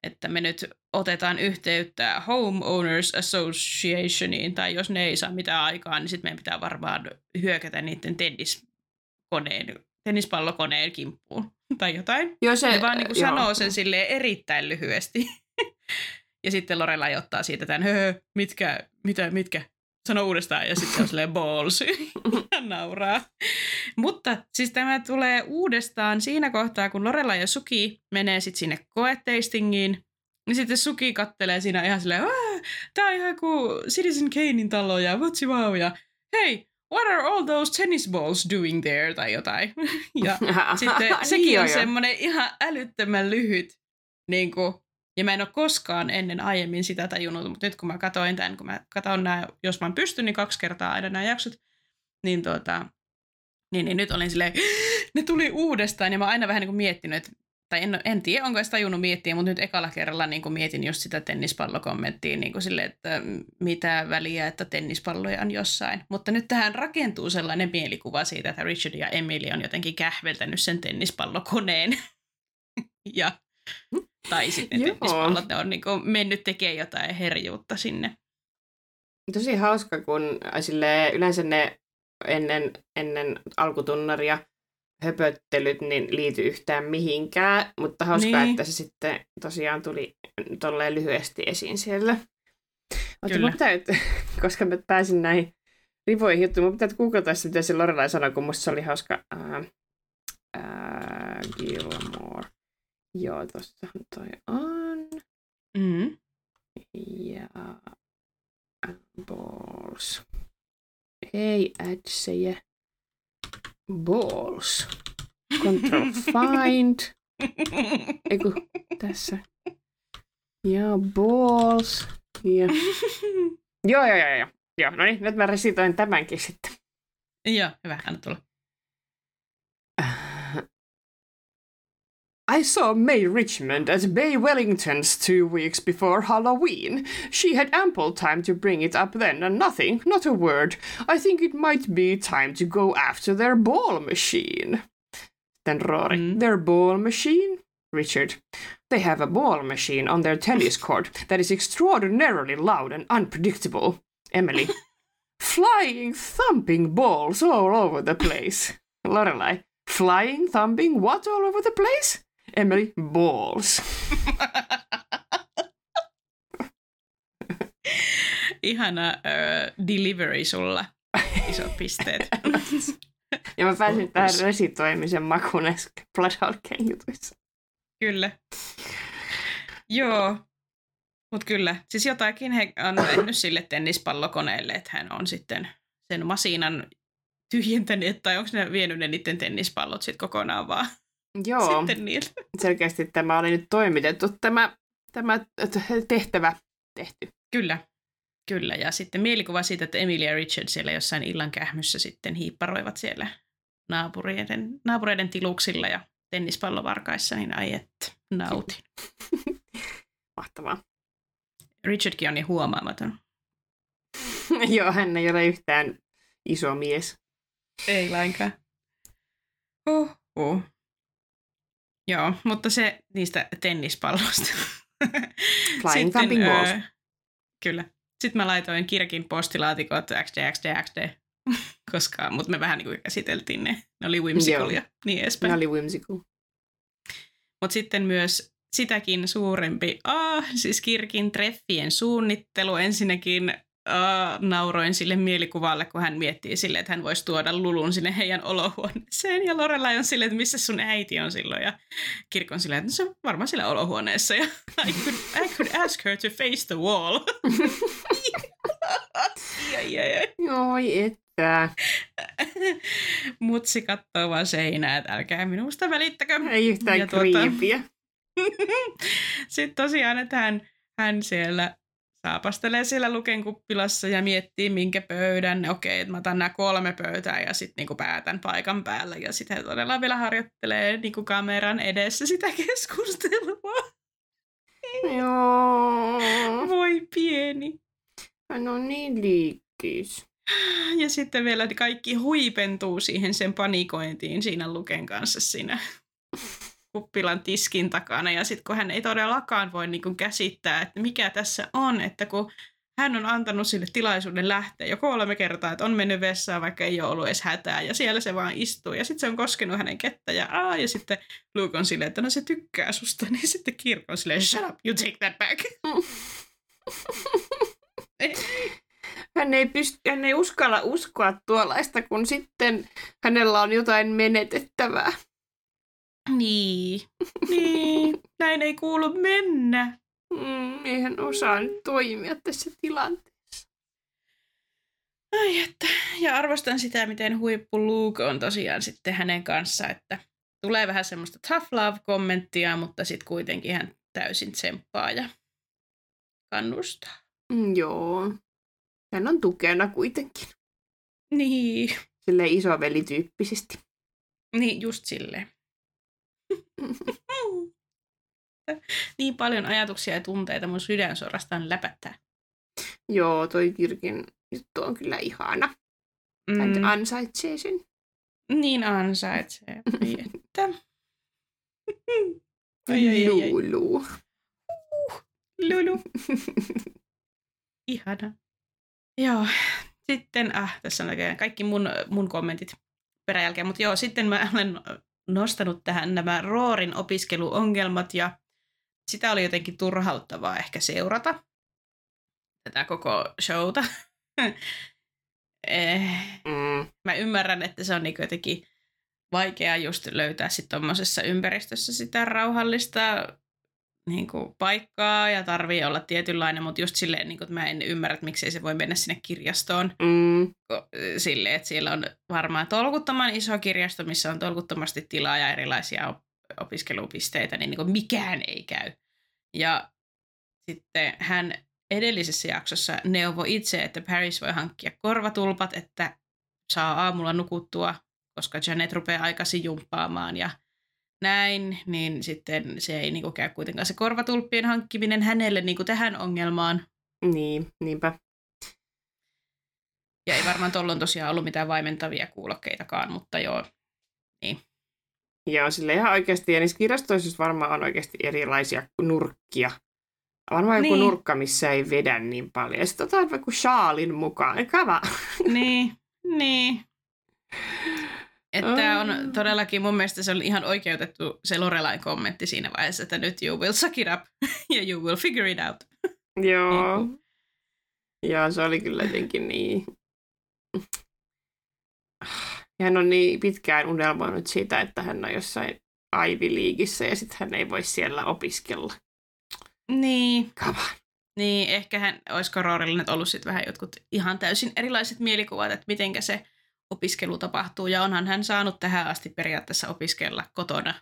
että me nyt otetaan yhteyttä Homeowners Associationiin, tai jos ne ei saa mitään aikaa, niin sitten meidän pitää varmaan hyökätä niiden tenniskoneen, tennispallokoneen kimppuun tai jotain. Joo, se, ne vaan niin kuin sanoo sen silleen erittäin lyhyesti. ja sitten Lorelai ottaa siitä tämän, mitkä, mitä, mitkä, sano uudestaan ja sitten on silleen balls ja nauraa. Mutta siis tämä tulee uudestaan siinä kohtaa, kun Lorella ja Suki menee sitten sinne koeteistingiin, niin sitten Suki kattelee siinä ihan silleen, tää on ihan kuin Citizen Kanein talo ja what's wow ja hei, what are all those tennis balls doing there tai jotain. ja sitten sekin on semmoinen ihan älyttömän lyhyt niin kuin, ja mä en ole koskaan ennen aiemmin sitä tajunnut, mutta nyt kun mä katsoin tämän, kun mä katson nämä, jos mä pystyn, niin kaksi kertaa aina nämä jaksot, niin, tuota, niin, niin nyt olin silleen, ne tuli uudestaan ja mä oon aina vähän niin kuin miettinyt, että tai en, en tiedä, onko sitä tajunnut miettiä, mutta nyt ekalla kerralla niin kuin mietin just sitä tennispallokommenttia, niin kuin sille, että mitä väliä, että tennispalloja on jossain. Mutta nyt tähän rakentuu sellainen mielikuva siitä, että Richard ja Emily on jotenkin kähveltänyt sen tennispallokoneen. ja tai sitten tennispallot, ne on niin kuin mennyt tekemään jotain herjuutta sinne. Tosi hauska, kun sille, yleensä ne ennen, ennen alkutunnaria höpöttelyt niin liity yhtään mihinkään, mutta hauska, niin. että se sitten tosiaan tuli tolleen lyhyesti esiin siellä. Pitää, koska mä pääsin näihin rivoihin juttuihin, mun pitää googlata se, mitä se Lorelai sanoi, kun musta se oli hauska. Uh, uh, Gilmore. Joo, tossahan toi on. Mm. Ja balls. Hei, ätsejä. Balls. Control find. Eiku, tässä. Ja balls. Ja. joo, joo, joo, joo. Joo, no niin, nyt mä resitoin tämänkin sitten. Joo, hyvä, anna tulla. I saw May Richmond at Bay Wellington's two weeks before Halloween. She had ample time to bring it up then, and nothing, not a word. I think it might be time to go after their ball machine. Then Rory, mm. their ball machine? Richard, they have a ball machine on their tennis court that is extraordinarily loud and unpredictable. Emily, flying, thumping balls all over the place. Lorelai, flying, thumping what all over the place? Emily Balls. Ihana uh, delivery sulla. Isot pisteet. ja mä pääsin tähän resitoimisen makuun Blood jutuissa. Kyllä. Joo. Mutta kyllä, siis jotakin he on mennyt sille tennispallokoneelle, että hän on sitten sen masiinan tyhjentänyt, tai onko ne vienyt ne niiden tennispallot sitten kokonaan vaan Joo, sitten niiltä. selkeästi tämä oli nyt toimitettu, tämä, tämä tehtävä tehty. Kyllä, kyllä. Ja sitten mielikuva siitä, että Emilia Richard siellä jossain illan kähmyssä sitten hiipparoivat siellä naapureiden, naapureiden tiluksilla ja tennispallovarkaissa, niin ai että, nautin. Mahtavaa. Richardkin on niin huomaamaton. Joo, hän ei ole yhtään iso mies. Ei lainkaan. Huhhuh. Joo, mutta se niistä tennispalloista. Flying Thumping Balls. öö, kyllä. Sitten mä laitoin kirkin postilaatikot XD, XD, XD. Koska, mutta me vähän niin kuin käsiteltiin ne. Ne oli whimsical Joo. ja niin edespäin. Ne oli whimsical. Mutta sitten myös sitäkin suurempi, ah, siis Kirkin treffien suunnittelu. Ensinnäkin ah, nauroin sille mielikuvalle, kun hän miettii sille, että hän voisi tuoda Lulun sinne heidän olohuoneeseen. Ja Lorelai on silleen, että missä sun äiti on silloin. Ja Kirk on silleen, että no se on varmaan siellä olohuoneessa. Ja I could, I could ask her to face the wall. ai, ai, ai. Oi että. Mutsi kattoo vaan seinää, että älkää minusta välittäkö. Ei yhtään Ja tuota-. Sitten tosiaan, että hän, hän siellä saapastelee siellä Luken kuppilassa ja miettii, minkä pöydän. Okei, että mä otan nämä kolme pöytää ja sitten niinku päätän paikan päällä. Ja sitten hän todella vielä harjoittelee niinku kameran edessä sitä keskustelua. Joo. Voi pieni. Hän on niin liikkis. Ja sitten vielä kaikki huipentuu siihen sen panikointiin siinä Luken kanssa siinä kuppilan tiskin takana. Ja sitten kun hän ei todellakaan voi niin kuin käsittää, että mikä tässä on, että kun hän on antanut sille tilaisuuden lähteä jo kolme kertaa, että on mennyt vessaan, vaikka ei ole ollut edes hätää, ja siellä se vaan istuu, ja sitten se on koskenut hänen kettä, ja, aa, ja sitten Luke on silleen, että no se tykkää susta, niin sitten Kirk on silleen, shut up, you take that back. Hän ei, pysty, hän ei uskalla uskoa tuollaista, kun sitten hänellä on jotain menetettävää. Niin, niin, näin ei kuulu mennä. Mm, ei hän osaa nyt toimia tässä tilanteessa. Ai että. Ja arvostan sitä, miten huippu Luke on tosiaan sitten hänen kanssa, että tulee vähän semmoista tough love-kommenttia, mutta sitten kuitenkin hän täysin tsemppaa ja kannustaa. Mm, joo. Hän on tukena kuitenkin. Niin, Sille isovelityyppisesti. niin just silleen. niin paljon ajatuksia ja tunteita mun sydän suorastaan läpättää. Joo, toi Kirkin juttu on kyllä ihana. Hän Mm, ansaitsee sen. niin ansaitsee. Ai että. Ai, ai, ai, ai. Lulu. Lulu. Ihana. Joo, sitten, ah, tässä on kaikki mun, mun kommentit peräjälkeen, mutta joo, sitten mä olen nostanut tähän nämä Roorin opiskeluongelmat ja sitä oli jotenkin turhauttavaa ehkä seurata tätä koko showta. eh, Mm. mä ymmärrän, että se on niin jotenkin vaikea just löytää sitten tuommoisessa ympäristössä sitä rauhallista niin kuin, paikkaa ja tarvii olla tietynlainen, mutta just silleen, niin kuin, että mä en ymmärrä, että miksei se voi mennä sinne kirjastoon Mm. silleen, että siellä on varmaan tolkuttoman iso kirjasto, missä on tolkuttomasti tilaa ja erilaisia op- opiskelupisteitä, niin, niin kuin mikään ei käy. Ja sitten hän edellisessä jaksossa neuvoi itse, että Paris voi hankkia korvatulpat, että saa aamulla nukuttua, koska Janet rupeaa aikaisin jumppaamaan ja näin, niin sitten se ei niin kuin käy kuitenkaan se korvatulppien hankkiminen hänelle niin kuin tähän ongelmaan. Niin, niinpä. Ja ei varmaan tuolloin tosiaan ollut mitään vaimentavia kuulokkeitakaan, mutta joo. Joo, sille ihan oikeasti. Ja niissä kirjastoissa varmaan on oikeasti erilaisia nurkkia. Varmaan joku Niin. nurkka, missä ei vedä niin paljon. Ja sitten otetaan vaikka shaalin mukaan. Kava. niin, niin. Että Ah. on todellakin, mun mielestä se oli ihan oikeutettu se Lorelain kommentti siinä vaiheessa, että nyt you will suck it up ja you will figure it out. Joo. Niin Joo, se oli kyllä jotenkin niin... Ja hän on niin pitkään unelmoinut siitä, että hän on jossain Ivy Leagueissä ja sitten hän ei voi siellä opiskella. Niin, Come on. niin ehkä hän, olisiko Roorilla nyt ollut sitten vähän jotkut ihan täysin erilaiset mielikuvat, että mitenkä se opiskelu tapahtuu. Ja onhan hän saanut tähän asti periaatteessa opiskella kotona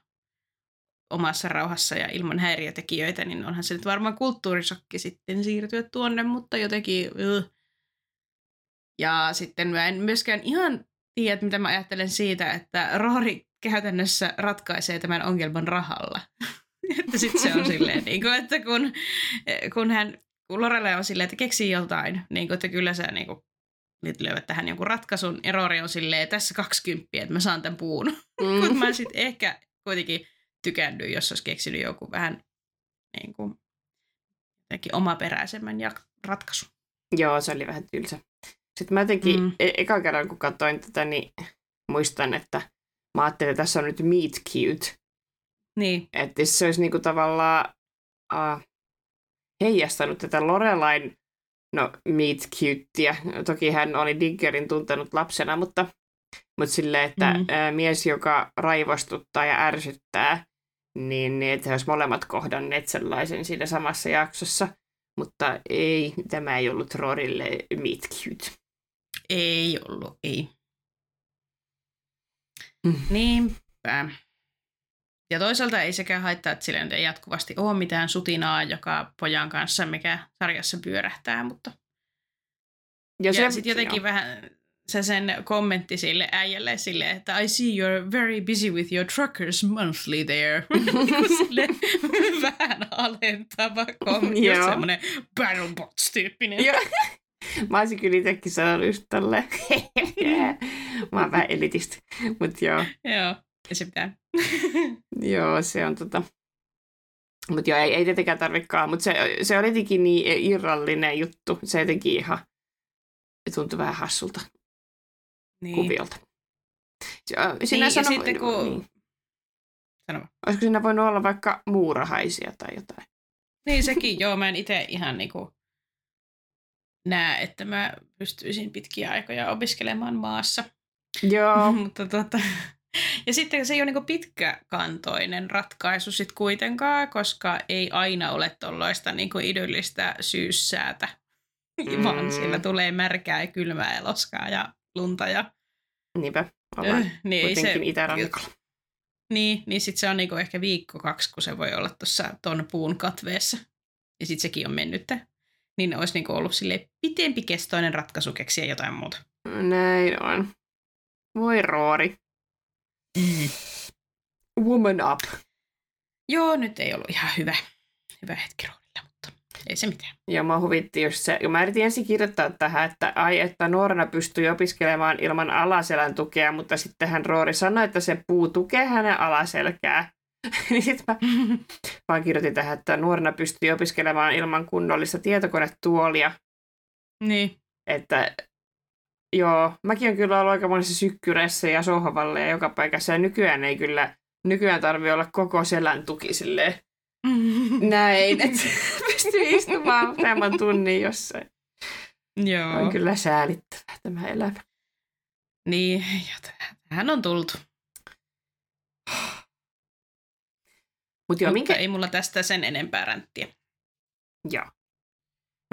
omassa rauhassa ja ilman häiriötekijöitä, niin onhan se nyt varmaan kulttuurisokki sitten siirtyä tuonne, mutta jotenkin... Uh. Ja sitten mä en myöskään ihan tiedä, mitä mä ajattelen siitä, että Roori käytännössä ratkaisee tämän ongelman rahalla. että sitten se on silleen, niin kuin, että kun, kun hän kun Lorelai on silleen, että keksii jotain, niin kuin, että kyllä sä niin kuin, löyvät tähän jonkun ratkaisun. Ja Rory on silleen, tässä 20, että mä saan tämän puun. Mm. Mutta mä sitten ehkä kuitenkin tykännyt, jos olisi keksinyt joku vähän niin kuin, omaperäisemmän ja ratkaisu. Joo, se oli vähän tylsä. Sitten mä jotenkin, mm. e- eka kerran kun katsoin tätä, niin muistan, että mä ajattelin, että tässä on nyt meet cute. Niin. Että se olisi niinku tavallaan uh, heijastanut tätä Lorelain no, meet cutea. Toki hän oli Diggerin tuntenut lapsena, mutta, mutta silleen, että mm. ää, mies, joka raivostuttaa ja ärsyttää, niin, niin että he olisivat molemmat kohdanneet sellaisen siinä samassa jaksossa. Mutta ei, tämä ei ollut Rorille meet cute. Ei ollut, ei. Mm. Niinpä. Ja toisaalta ei sekään haittaa, että sillä ei jatkuvasti ole mitään sutinaa, joka pojan kanssa, mikä sarjassa pyörähtää, mutta... Ja, ja sitten jotenkin jo. vähän se sen kommentti sille äijälle sille, että I see you're very busy with your truckers monthly there. Sille vähän alentava kommentti, just semmoinen battlebots-tyyppinen. Mä olisin kyllä itsekin sanonut just tolleen. Mä oon vähän elitistä, mutta joo. Joo, ja se pitää. joo, se on tota... Mutta joo, ei, ei tietenkään tarvikaan, mutta se, se oli jotenkin niin irrallinen juttu. Se jotenkin ihan tuntui vähän hassulta niin. kuviolta. Sinä niin, sano, sitten kun... Niin. Sano. Olisiko siinä voinut olla vaikka muurahaisia tai jotain? Niin sekin, joo. Mä en itse ihan niinku näe, että mä pystyisin pitkiä aikoja opiskelemaan maassa. Joo. Mutta tota, ja sitten se ei ole niin pitkäkantoinen ratkaisu sitten kuitenkaan, koska ei aina ole tuollaista niin idyllistä syyssäätä, mm. vaan siellä tulee märkää ja kylmää ja loskaa ja lunta. Ja... Niinpä, ollaan niin kuitenkin se, itärannikolla. Niin, niin sitten se on niinku ehkä viikko kaksi, kun se voi olla tuossa ton puun katveessa. Ja sitten sekin on mennyt. Niin olisi niinku ollut sille pitempikestoinen ratkaisu keksiä jotain muuta. Näin on. Voi roori. Mm. Woman up. Joo, nyt ei ollut ihan hyvä, hyvä hetki roolilla, mutta ei se mitään. Ja mä huvitti just se, mä yritin ensin kirjoittaa tähän, että ai, että nuorena pystyy opiskelemaan ilman alaselän tukea, mutta sitten hän Roori sanoi, että se puu tukee hänen alaselkää. niin sitten mä vaan kirjoitin tähän, että nuorena pystyy opiskelemaan ilman kunnollista tietokonetuolia. Niin. Että Joo, mäkin on kyllä ollut aika monissa sykkyreissä ja sohvalle ja joka paikassa. Ja nykyään ei kyllä, nykyään tarvii olla koko selän tuki silleen näin, että pystyy istumaan useamman tunnin jossain. Joo. On kyllä säälittävää tämä elämä. Niin, ja tähän on tultu. Mut joo, Mutta minkä... ei mulla tästä sen enempää ränttiä. Joo.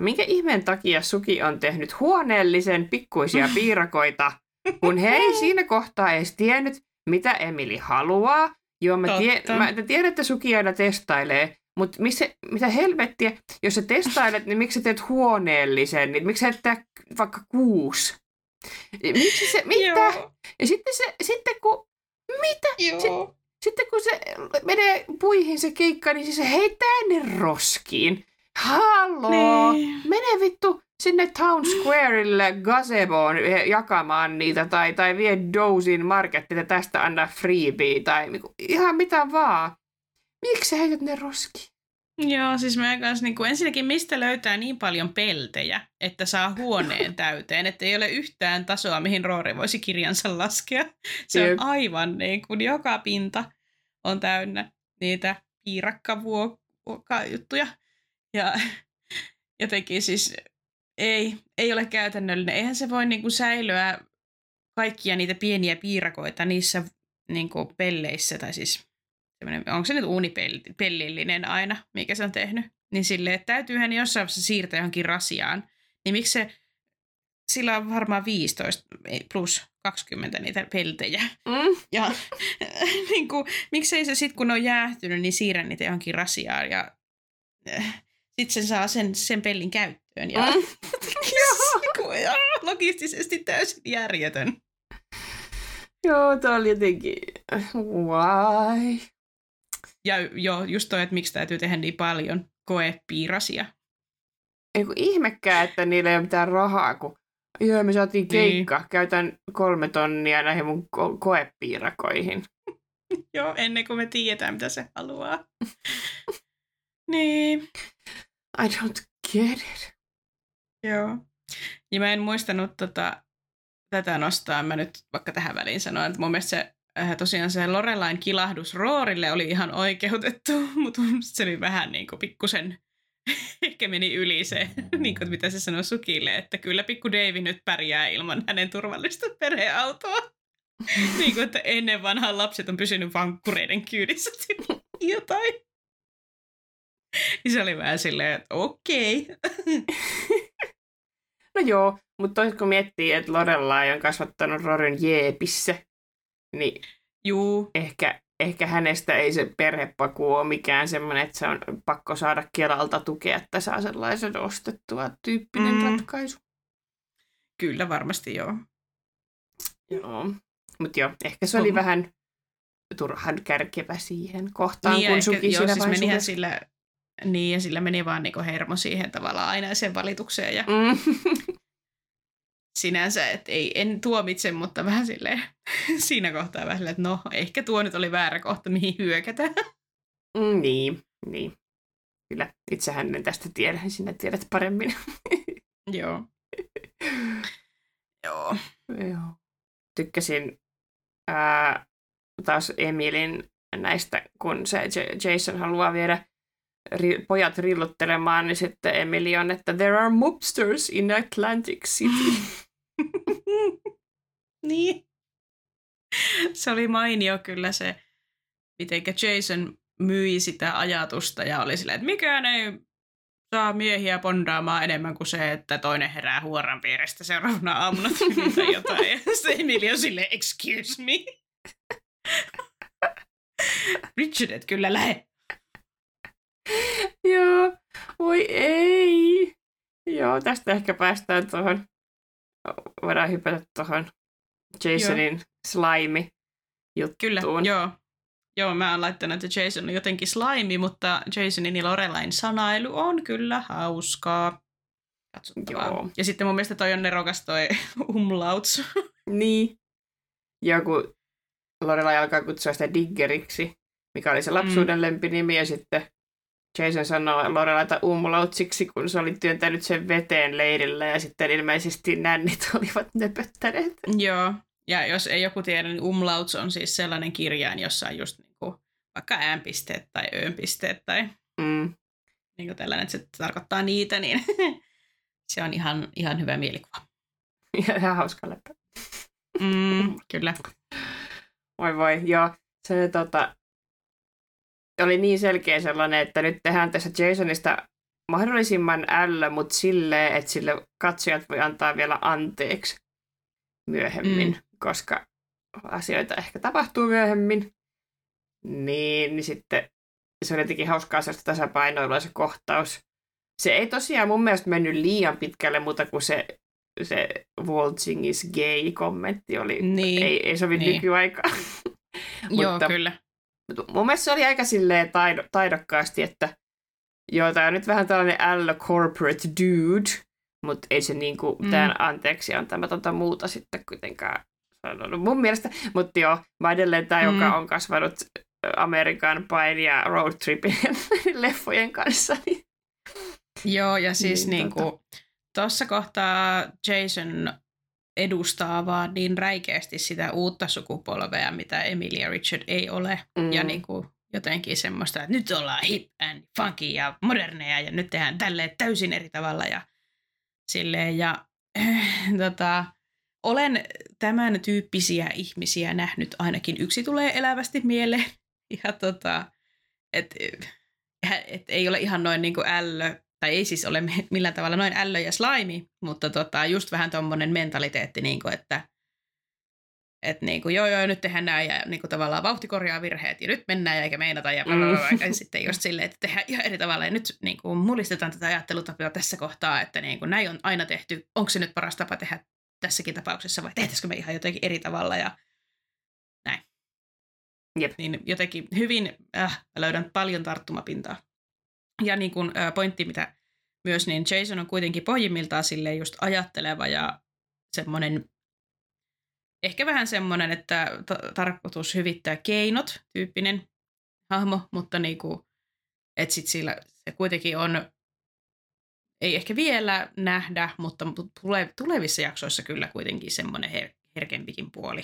Minkä ihmeen takia Suki on tehnyt huoneellisen pikkuisia piirakoita, kun he ei siinä kohtaa edes tiennyt, mitä Emili haluaa. Joo, mä, tie, mä tiedän, että Suki aina testailee, mutta missä, mitä helvettiä, jos sä testailet, niin miksi sä teet huoneellisen, niin miksi sä teet vaikka kuusi? Miksi se, mitä? Joo. Ja sitten, se, sitten kun, mitä? Joo. Se, sitten kun se menee puihin se keikka, niin se heittää ne roskiin. Halloo! Niin. Mene vittu sinne Town Squareille gazeboon jakamaan niitä tai, tai vie Dozin markettia tästä anna freebie tai niinku, ihan mitä vaan. Miksi sä heität ne roski? Joo, siis mä kanssa niin kuin, ensinnäkin mistä löytää niin paljon peltejä, että saa huoneen täyteen, että ei ole yhtään tasoa, mihin Roori voisi kirjansa laskea. Se on aivan niin kuin joka pinta on täynnä niitä piirakkavuokka-juttuja. Ja jotenkin siis ei, ei ole käytännöllinen. Eihän se voi niinku säilyä kaikkia niitä pieniä piirakoita niissä niinku pelleissä, tai siis onko se nyt uunipellillinen aina, mikä se on tehnyt, niin sille, että täytyyhän jossain vaiheessa siirtää johonkin rasiaan. Niin miksi se, sillä on varmaan 15 plus 20 niitä peltejä. Mm. Ja niin kuin, miksei se sitten, kun on jäähtynyt, niin siirrä niitä johonkin rasiaan ja sitten se saa sen, sen pellin käyttöön. Ja, mm. ja logistisesti täysin järjetön. Joo, tämä oli jotenkin, why? Ja joo, just toi, että miksi täytyy tehdä niin paljon koepiirasia. Ei kun ihmekään, että niillä ei ole mitään rahaa, kun Joo, me saatiin keikka. Niin. Käytän kolme tonnia näihin mun ko- koepiirakoihin. Joo, ennen kuin me tiedetään, mitä se haluaa. niin. I don't get it. Joo. Ja mä en muistanut tota, tätä nostaa. Mä nyt vaikka tähän väliin sanoin, että mun mielestä se äh, tosiaan se Lorelain kilahdus Roorille oli ihan oikeutettu, mutta se oli vähän niin kuin pikkusen ehkä meni yli se, niin kuin, mitä se sanoi Sukille, että kyllä pikku Dave nyt pärjää ilman hänen turvallista perheautoa. niin kuin, että ennen vanhaa lapset on pysynyt vankkureiden kyydissä jotain. Niin se oli vähän silleen, että okei. Okay. no joo, mutta kun miettii, että Lorelai on kasvattanut Rorin jeepissä, niin Juu. Ehkä, ehkä hänestä ei se perhepaku ole mikään semmoinen, että se on pakko saada Kelalta tukea, että saa sellaisen ostettua tyyppinen mm. ratkaisu. Kyllä, varmasti joo. Joo. Mutta joo, ehkä se oli mm. vähän turhan kärkevä siihen kohtaan, niin, kun Suki joo, siis menihän sillä, niin, ja sillä meni vaan niinku hermo siihen tavallaan aina sen valitukseen. Ja mm. sinänsä, että ei, en tuomitse, mutta vähän silleen siinä kohtaa vähän että no, ehkä tuo nyt oli väärä kohta, mihin hyökätä. Mm, niin, niin. Kyllä, itsehän en tästä tiedä, sinä tiedät paremmin. Joo. Joo. Joo. Tykkäsin ää, taas Emilin näistä, kun se Jason haluaa viedä ri, pojat rilluttelemaan, niin sitten Emily on, että there are mobsters in Atlantic City. niin. Se oli mainio kyllä se, miten Jason myi sitä ajatusta ja oli silleen, että mikään ei saa miehiä pondaamaan enemmän kuin se, että toinen herää huoran vierestä seuraavana aamuna tai jotain. Ja se Emily on silleen, excuse me. Richard, et kyllä lähe. Joo, voi ei. Joo, tästä ehkä päästään tuohon, voidaan hypätä tuohon Jasonin joo. slime juttuun. Kyllä, joo. Joo, mä oon laittanut, että Jason on jotenkin slime, mutta Jasonin ja Lorelain sanailu on kyllä hauskaa. Katsottavaa. Joo. Ja sitten mun mielestä toi on nerokas toi umlauts. niin. Joku Lorelai alkaa kutsua sitä diggeriksi, mikä oli se lapsuuden mm. lempinimi, ja sitten Jason sanoo Lorelaita umlautsiksi, kun se oli työntänyt sen veteen leirillä ja sitten ilmeisesti nännit olivat nöpöttäneet. Joo, ja jos ei joku tiedä, niin umlauts on siis sellainen kirjain, jossa on just niinku vaikka äänpisteet tai öönpisteet tai mm. niinku tällainen, että se tarkoittaa niitä, niin se on ihan, ihan hyvä mielikuva. Ja ihan hauska läppä. Mm, kyllä. Voi voi, joo. Se tota, oli niin selkeä sellainen, että nyt tehdään tässä Jasonista mahdollisimman ällö, mutta silleen, että sille katsojat voi antaa vielä anteeksi myöhemmin, mm. koska asioita ehkä tapahtuu myöhemmin. Niin, niin sitten se on jotenkin hauskaa sellaista tasapainoilua se kohtaus. Se ei tosiaan mun mielestä mennyt liian pitkälle, mutta kun se, se waltzing is gay kommentti oli, niin. ei, ei sovi niin. nykyaikaan. Joo, mutta, kyllä mun mielestä se oli aika silleen taido, taidokkaasti, että joo, tämä on nyt vähän tällainen ällö corporate dude, mutta ei se niinku mm. anteeksi antamatonta muuta sitten kuitenkaan sanonut mun mielestä. Mutta joo, mä edelleen tämä, mm. joka on kasvanut Amerikan pain ja road tripin leffojen kanssa. Niin... Joo, ja siis niin, niinku, tuossa kohtaa Jason edustaa vaan niin räikeästi sitä uutta sukupolvea, mitä Emilia Richard ei ole. Mm. Ja niin kuin jotenkin semmoista, että nyt ollaan hip and funky ja moderneja ja nyt tehdään tälleen täysin eri tavalla ja silleen. Ja äh, tota, olen tämän tyyppisiä ihmisiä nähnyt, ainakin yksi tulee elävästi mieleen. Ja tota, että et ei ole ihan noin niin kuin ällö tai ei siis ole millään tavalla noin ällö ja slime, mutta tota, just vähän tuommoinen mentaliteetti, niin kuin, että et niin kuin, joo joo, nyt tehdään näin ja niin kuin, tavallaan vauhti korjaa virheet ja nyt mennään ja eikä meinata ja, mm. ja sitten just silleen, että tehdään ihan eri tavalla ja nyt niin kuin, mullistetaan tätä ajattelutapaa tässä kohtaa, että niin kuin, näin on aina tehty, onko se nyt paras tapa tehdä tässäkin tapauksessa vai tehtäisikö me ihan jotenkin eri tavalla ja näin. Jep. Niin jotenkin hyvin äh, löydän paljon tarttumapintaa. Ja niin kuin, äh, pointti, mitä myös, niin Jason on kuitenkin pohjimmiltaan sille just ajatteleva ja semmoinen, ehkä vähän semmoinen, että ta- tarkoitus hyvittää keinot tyyppinen hahmo, mutta niinku, että sit sillä se kuitenkin on, ei ehkä vielä nähdä, mutta tule, tulevissa jaksoissa kyllä kuitenkin semmoinen her- herkempikin puoli.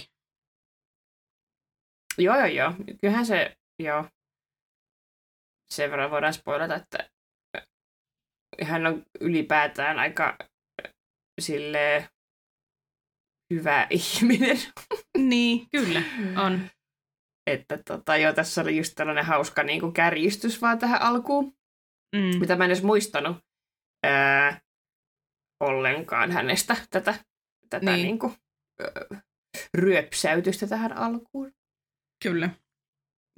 Joo, joo, joo. Kyllähän se, joo, sen verran voidaan spoilata, että hän on ylipäätään aika sille hyvä ihminen. Niin, kyllä, on. Että tota, joo, tässä oli just tällainen hauska niin kuin kärjistys vaan tähän alkuun, Mm. mitä mä en edes muistanut ää, ollenkaan hänestä tätä, tätä Niin. niin. Kuin, ää, ryöpsäytystä tähän alkuun. Kyllä.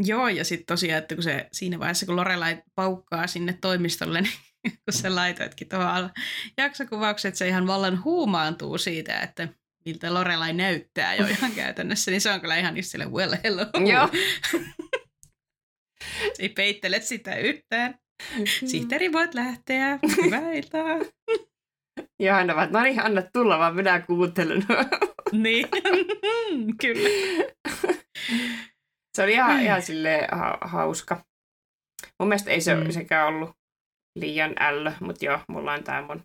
Joo, ja sitten tosiaan, että kun se siinä vaiheessa, kun Lorelai paukkaa sinne toimistolle, niin kun sä laitoitkin tuohon alla jaksokuvaukset, että se ihan vallan huumaantuu siitä, että miltä Lorelai näyttää jo ihan käytännössä, niin se on kyllä ihan just sille, well hello. Joo. Ei peittele sitä yhtään. Sihteeri voit lähteä. Hyvää iltaa. Ja aina vaan, no niin, anna tulla vaan, minä kuuntelen. niin, kyllä. se oli ihan, ihan silleen ha- hauska. Mun mielestä ei se mm. sekään ollut liian ällö, mutta joo, mulla on tää mun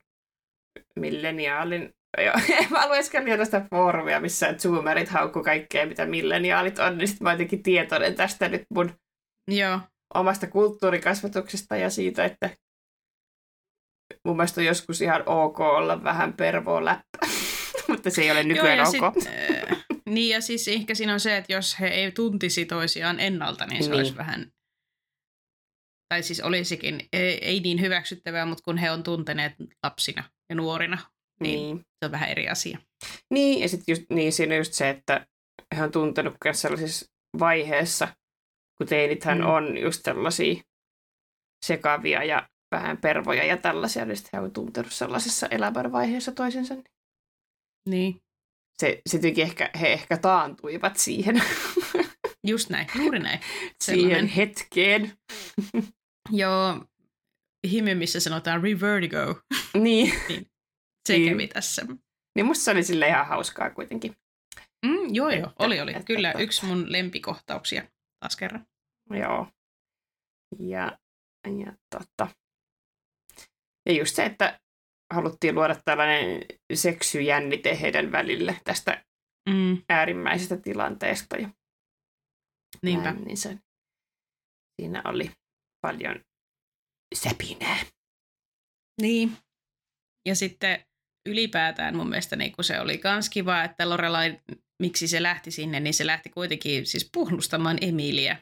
milleniaalin... Joo, mä lueskelin tästä foorumia, missä zoomerit haukku kaikkea, mitä milleniaalit on, niin sit mä jotenkin tietoinen tästä nyt mun Joo, omasta kulttuurikasvatuksesta ja siitä, että mun mielestä on joskus ihan ok olla vähän pervoa läppä, mutta se ei ole nykyään Joo, ok. ja sit, äh, niin ja siis ehkä siinä on se, että jos he ei tuntisi toisiaan ennalta, niin se Niin. olisi vähän, tai siis olisikin, ei, ei niin hyväksyttävää, mutta kun he on tunteneet lapsina ja nuorina, niin, Niin. se on vähän eri asia. Niin, ja sitten niin, siinä on just se, että he on tuntenut myös sellaisessa vaiheessa, kun teinithän Mm. on just sellaisia sekavia ja vähän pervoja ja tällaisia, niin sitten he on tuntenut sellaisessa elämänvaiheessa toisensa. Niin, Se, se teki ehkä, he ehkä taantuivat siihen, just näin, juuri näin. siihen Sellainen, hetkeen. Joo, hime, missä sanotaan revertigo, Niin. se Niin. kävi tässä. niin musta se oli sille ihan hauskaa kuitenkin. Mm, joo, joo, Että- oli, oli. että Kyllä, tota- yksi mun lempikohtauksia taas kerran. Joo. Ja, ja, tota. ja just se, että haluttiin luoda tällainen seksyjännite heidän välille tästä Mm, äärimmäisestä tilanteesta. Ja niinpä. näin, niin se, siinä oli paljon säpinää. Niin. Ja sitten ylipäätään mun mielestä niin kun se oli kans kiva, että Lorelai, miksi se lähti sinne, niin se lähti kuitenkin siis puhlustamaan Emilia.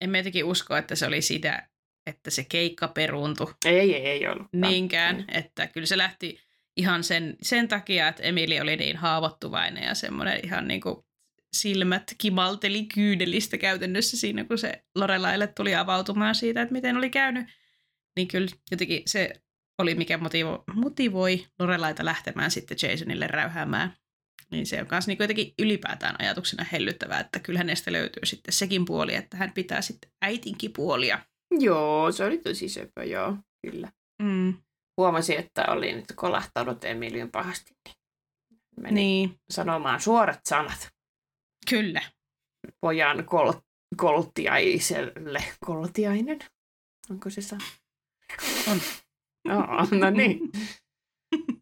En mä jotenkin usko, että se oli sitä, että se keikka peruuntui Ei, ei, ei ollut. niinkään. Että kyllä se lähti ihan sen, sen takia, että Emili oli niin haavoittuvainen ja semmoinen ihan niin kuin silmät kimalteli kyydellistä käytännössä siinä, kun se Lorelaille tuli avautumaan siitä, että miten oli käynyt. Niin kyllä jotenkin se oli, mikä motivo, motivoi Lorelaita lähtemään sitten Jasonille räyhäämään. Niin se on myös niin jotenkin ylipäätään ajatuksena hellyttävää, että kyllä hänestä löytyy sitten sekin puoli, että hän pitää sitten äitinkin puolia. Joo, se oli tosi söpö, joo, kyllä. Mm. Huomasin, että oli nyt kolahtanut Emilion pahasti, niin meni Niin, sanomaan suorat sanat. Kyllä. pojan kol, koltiaiselle. Koltiainen? Onko se sana? On. Joo, no niin.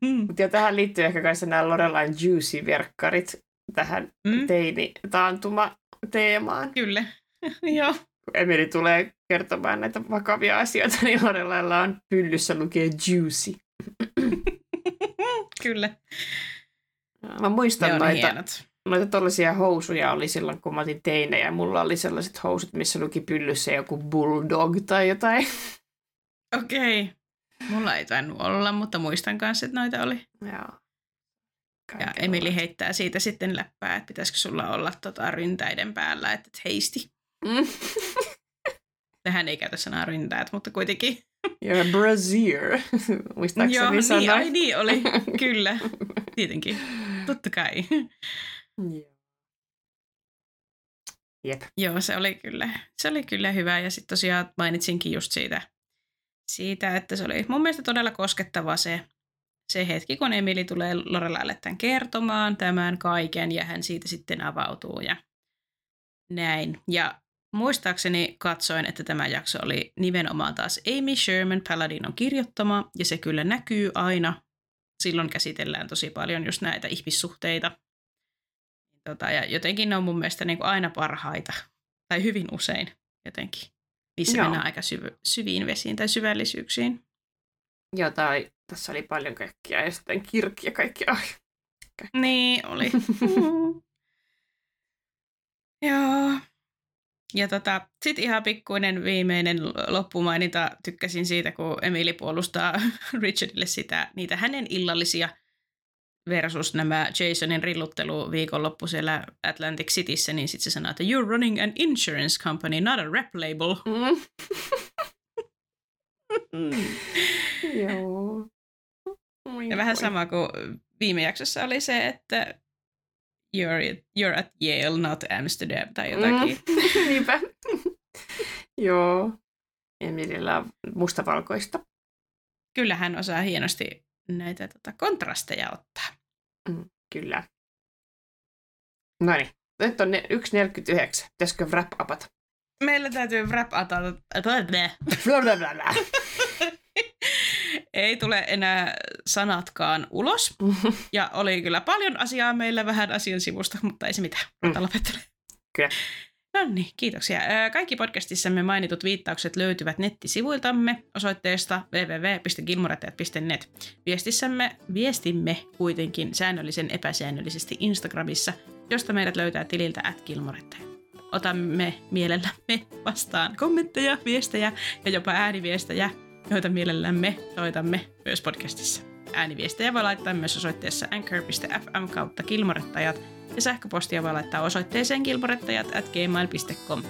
Mutta tähän liittyy ehkä kanssa nämä Lorelain Juicy-verkkarit tähän Mm, teini-taantuma-teemaan. kyllä. Joo. Emily tulee kertomaan näitä vakavia asioita, niin Lorelailla on hyllyssä lukee Juicy. Kyllä. Mä muistan Ne noita, hienot. Noita tollaisia housuja oli silloin, kun mä otin teinejä. ja Mulla oli sellaiset housut, missä luki pyllyssä joku bulldog tai jotain. Okei. Okay. Mulla ei tainnut olla, mutta muistan kanssa, että noita oli. Joo. Ja. Emili heittää siitä sitten läppää, että pitäisikö sulla olla tota ryntäiden päällä, että et heisti. Mm. Tähän ei käytä sanaa ryntäät, mutta kuitenkin. Ja brazier, muistaakseni Joo, niin, ai niin oli. Kyllä, tietenkin. Totta kai. Joo. Jep. Joo, se oli kyllä, se oli kyllä hyvä. Ja sitten tosiaan mainitsinkin just siitä, siitä, että se oli mun mielestä todella koskettava se, se hetki, kun Emili tulee Lorelaille tämän kertomaan tämän kaiken ja hän siitä sitten avautuu ja näin. Ja muistaakseni katsoin, että tämä jakso oli nimenomaan taas Amy Sherman Paladinon kirjoittama ja se kyllä näkyy aina. Silloin käsitellään tosi paljon just näitä ihmissuhteita. Tota, ja jotenkin ne on mun mielestä niin kuin aina parhaita, tai hyvin usein jotenkin. Niissä Joo. mennään aika syv- syviin vesiin tai syvällisyyksiin. Joo, tai tässä oli paljon kaikkia ja sitten kirkki ja kaikki. Ai. Niin, oli. Joo. Ja tota, sitten ihan pikkuinen viimeinen loppumaininta. Tykkäsin siitä, kun Emili puolustaa Richardille sitä, niitä hänen illallisia versus nämä Jasonin rilluttelu viikonloppu siellä Atlantic Cityssä, niin sitten se sanoo, että you're running an insurance company, not a rap label. Mm. Joo. Ja vähän sama kuin viime jaksossa oli se, että you're, you're at Yale, not Amsterdam tai jotakin. Mm. Niinpä. Joo. Emilillä on mustavalkoista. Kyllä hän osaa hienosti näitä tota, kontrasteja ottaa. Mm, kyllä. No niin, nyt on 1.49. Pitäisikö wrap-upata? Meillä täytyy wrap-upata. Ei tule enää sanatkaan ulos. Ja oli kyllä paljon asiaa meillä, vähän asian sivusta, mutta ei se mitään. Mm. Kyllä. No niin, kiitoksia. Kaikki podcastissamme mainitut viittaukset löytyvät nettisivuiltamme osoitteesta www.gilmorettajat.net. Viestissämme viestimme kuitenkin säännöllisen epäsäännöllisesti Instagramissa, josta meidät löytää tililtä at Otamme mielellämme vastaan kommentteja, viestejä ja jopa ääniviestejä joita mielellämme soitamme myös podcastissa. Ääniviestejä voi laittaa myös osoitteessa anchor.fm kautta kilmorettajat ja sähköpostia voi laittaa osoitteeseen kilmorettajat at gmail.com.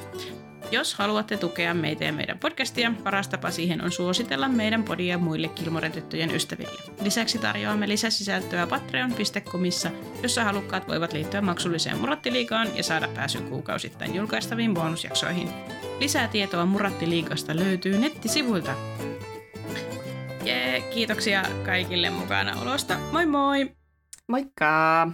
Jos haluatte tukea meitä ja meidän podcastia, paras tapa siihen on suositella meidän podia muille Kilmoretyttöjen ystäville. Lisäksi tarjoamme lisäsisältöä patreon.comissa, jossa halukkaat voivat liittyä maksulliseen Murattiliigaan ja saada pääsyn kuukausittain julkaistaviin bonusjaksoihin. Lisää tietoa Murattiliigasta löytyy nettisivuilta. Jee, kiitoksia kaikille mukana olosta. Moi moi! Moikka!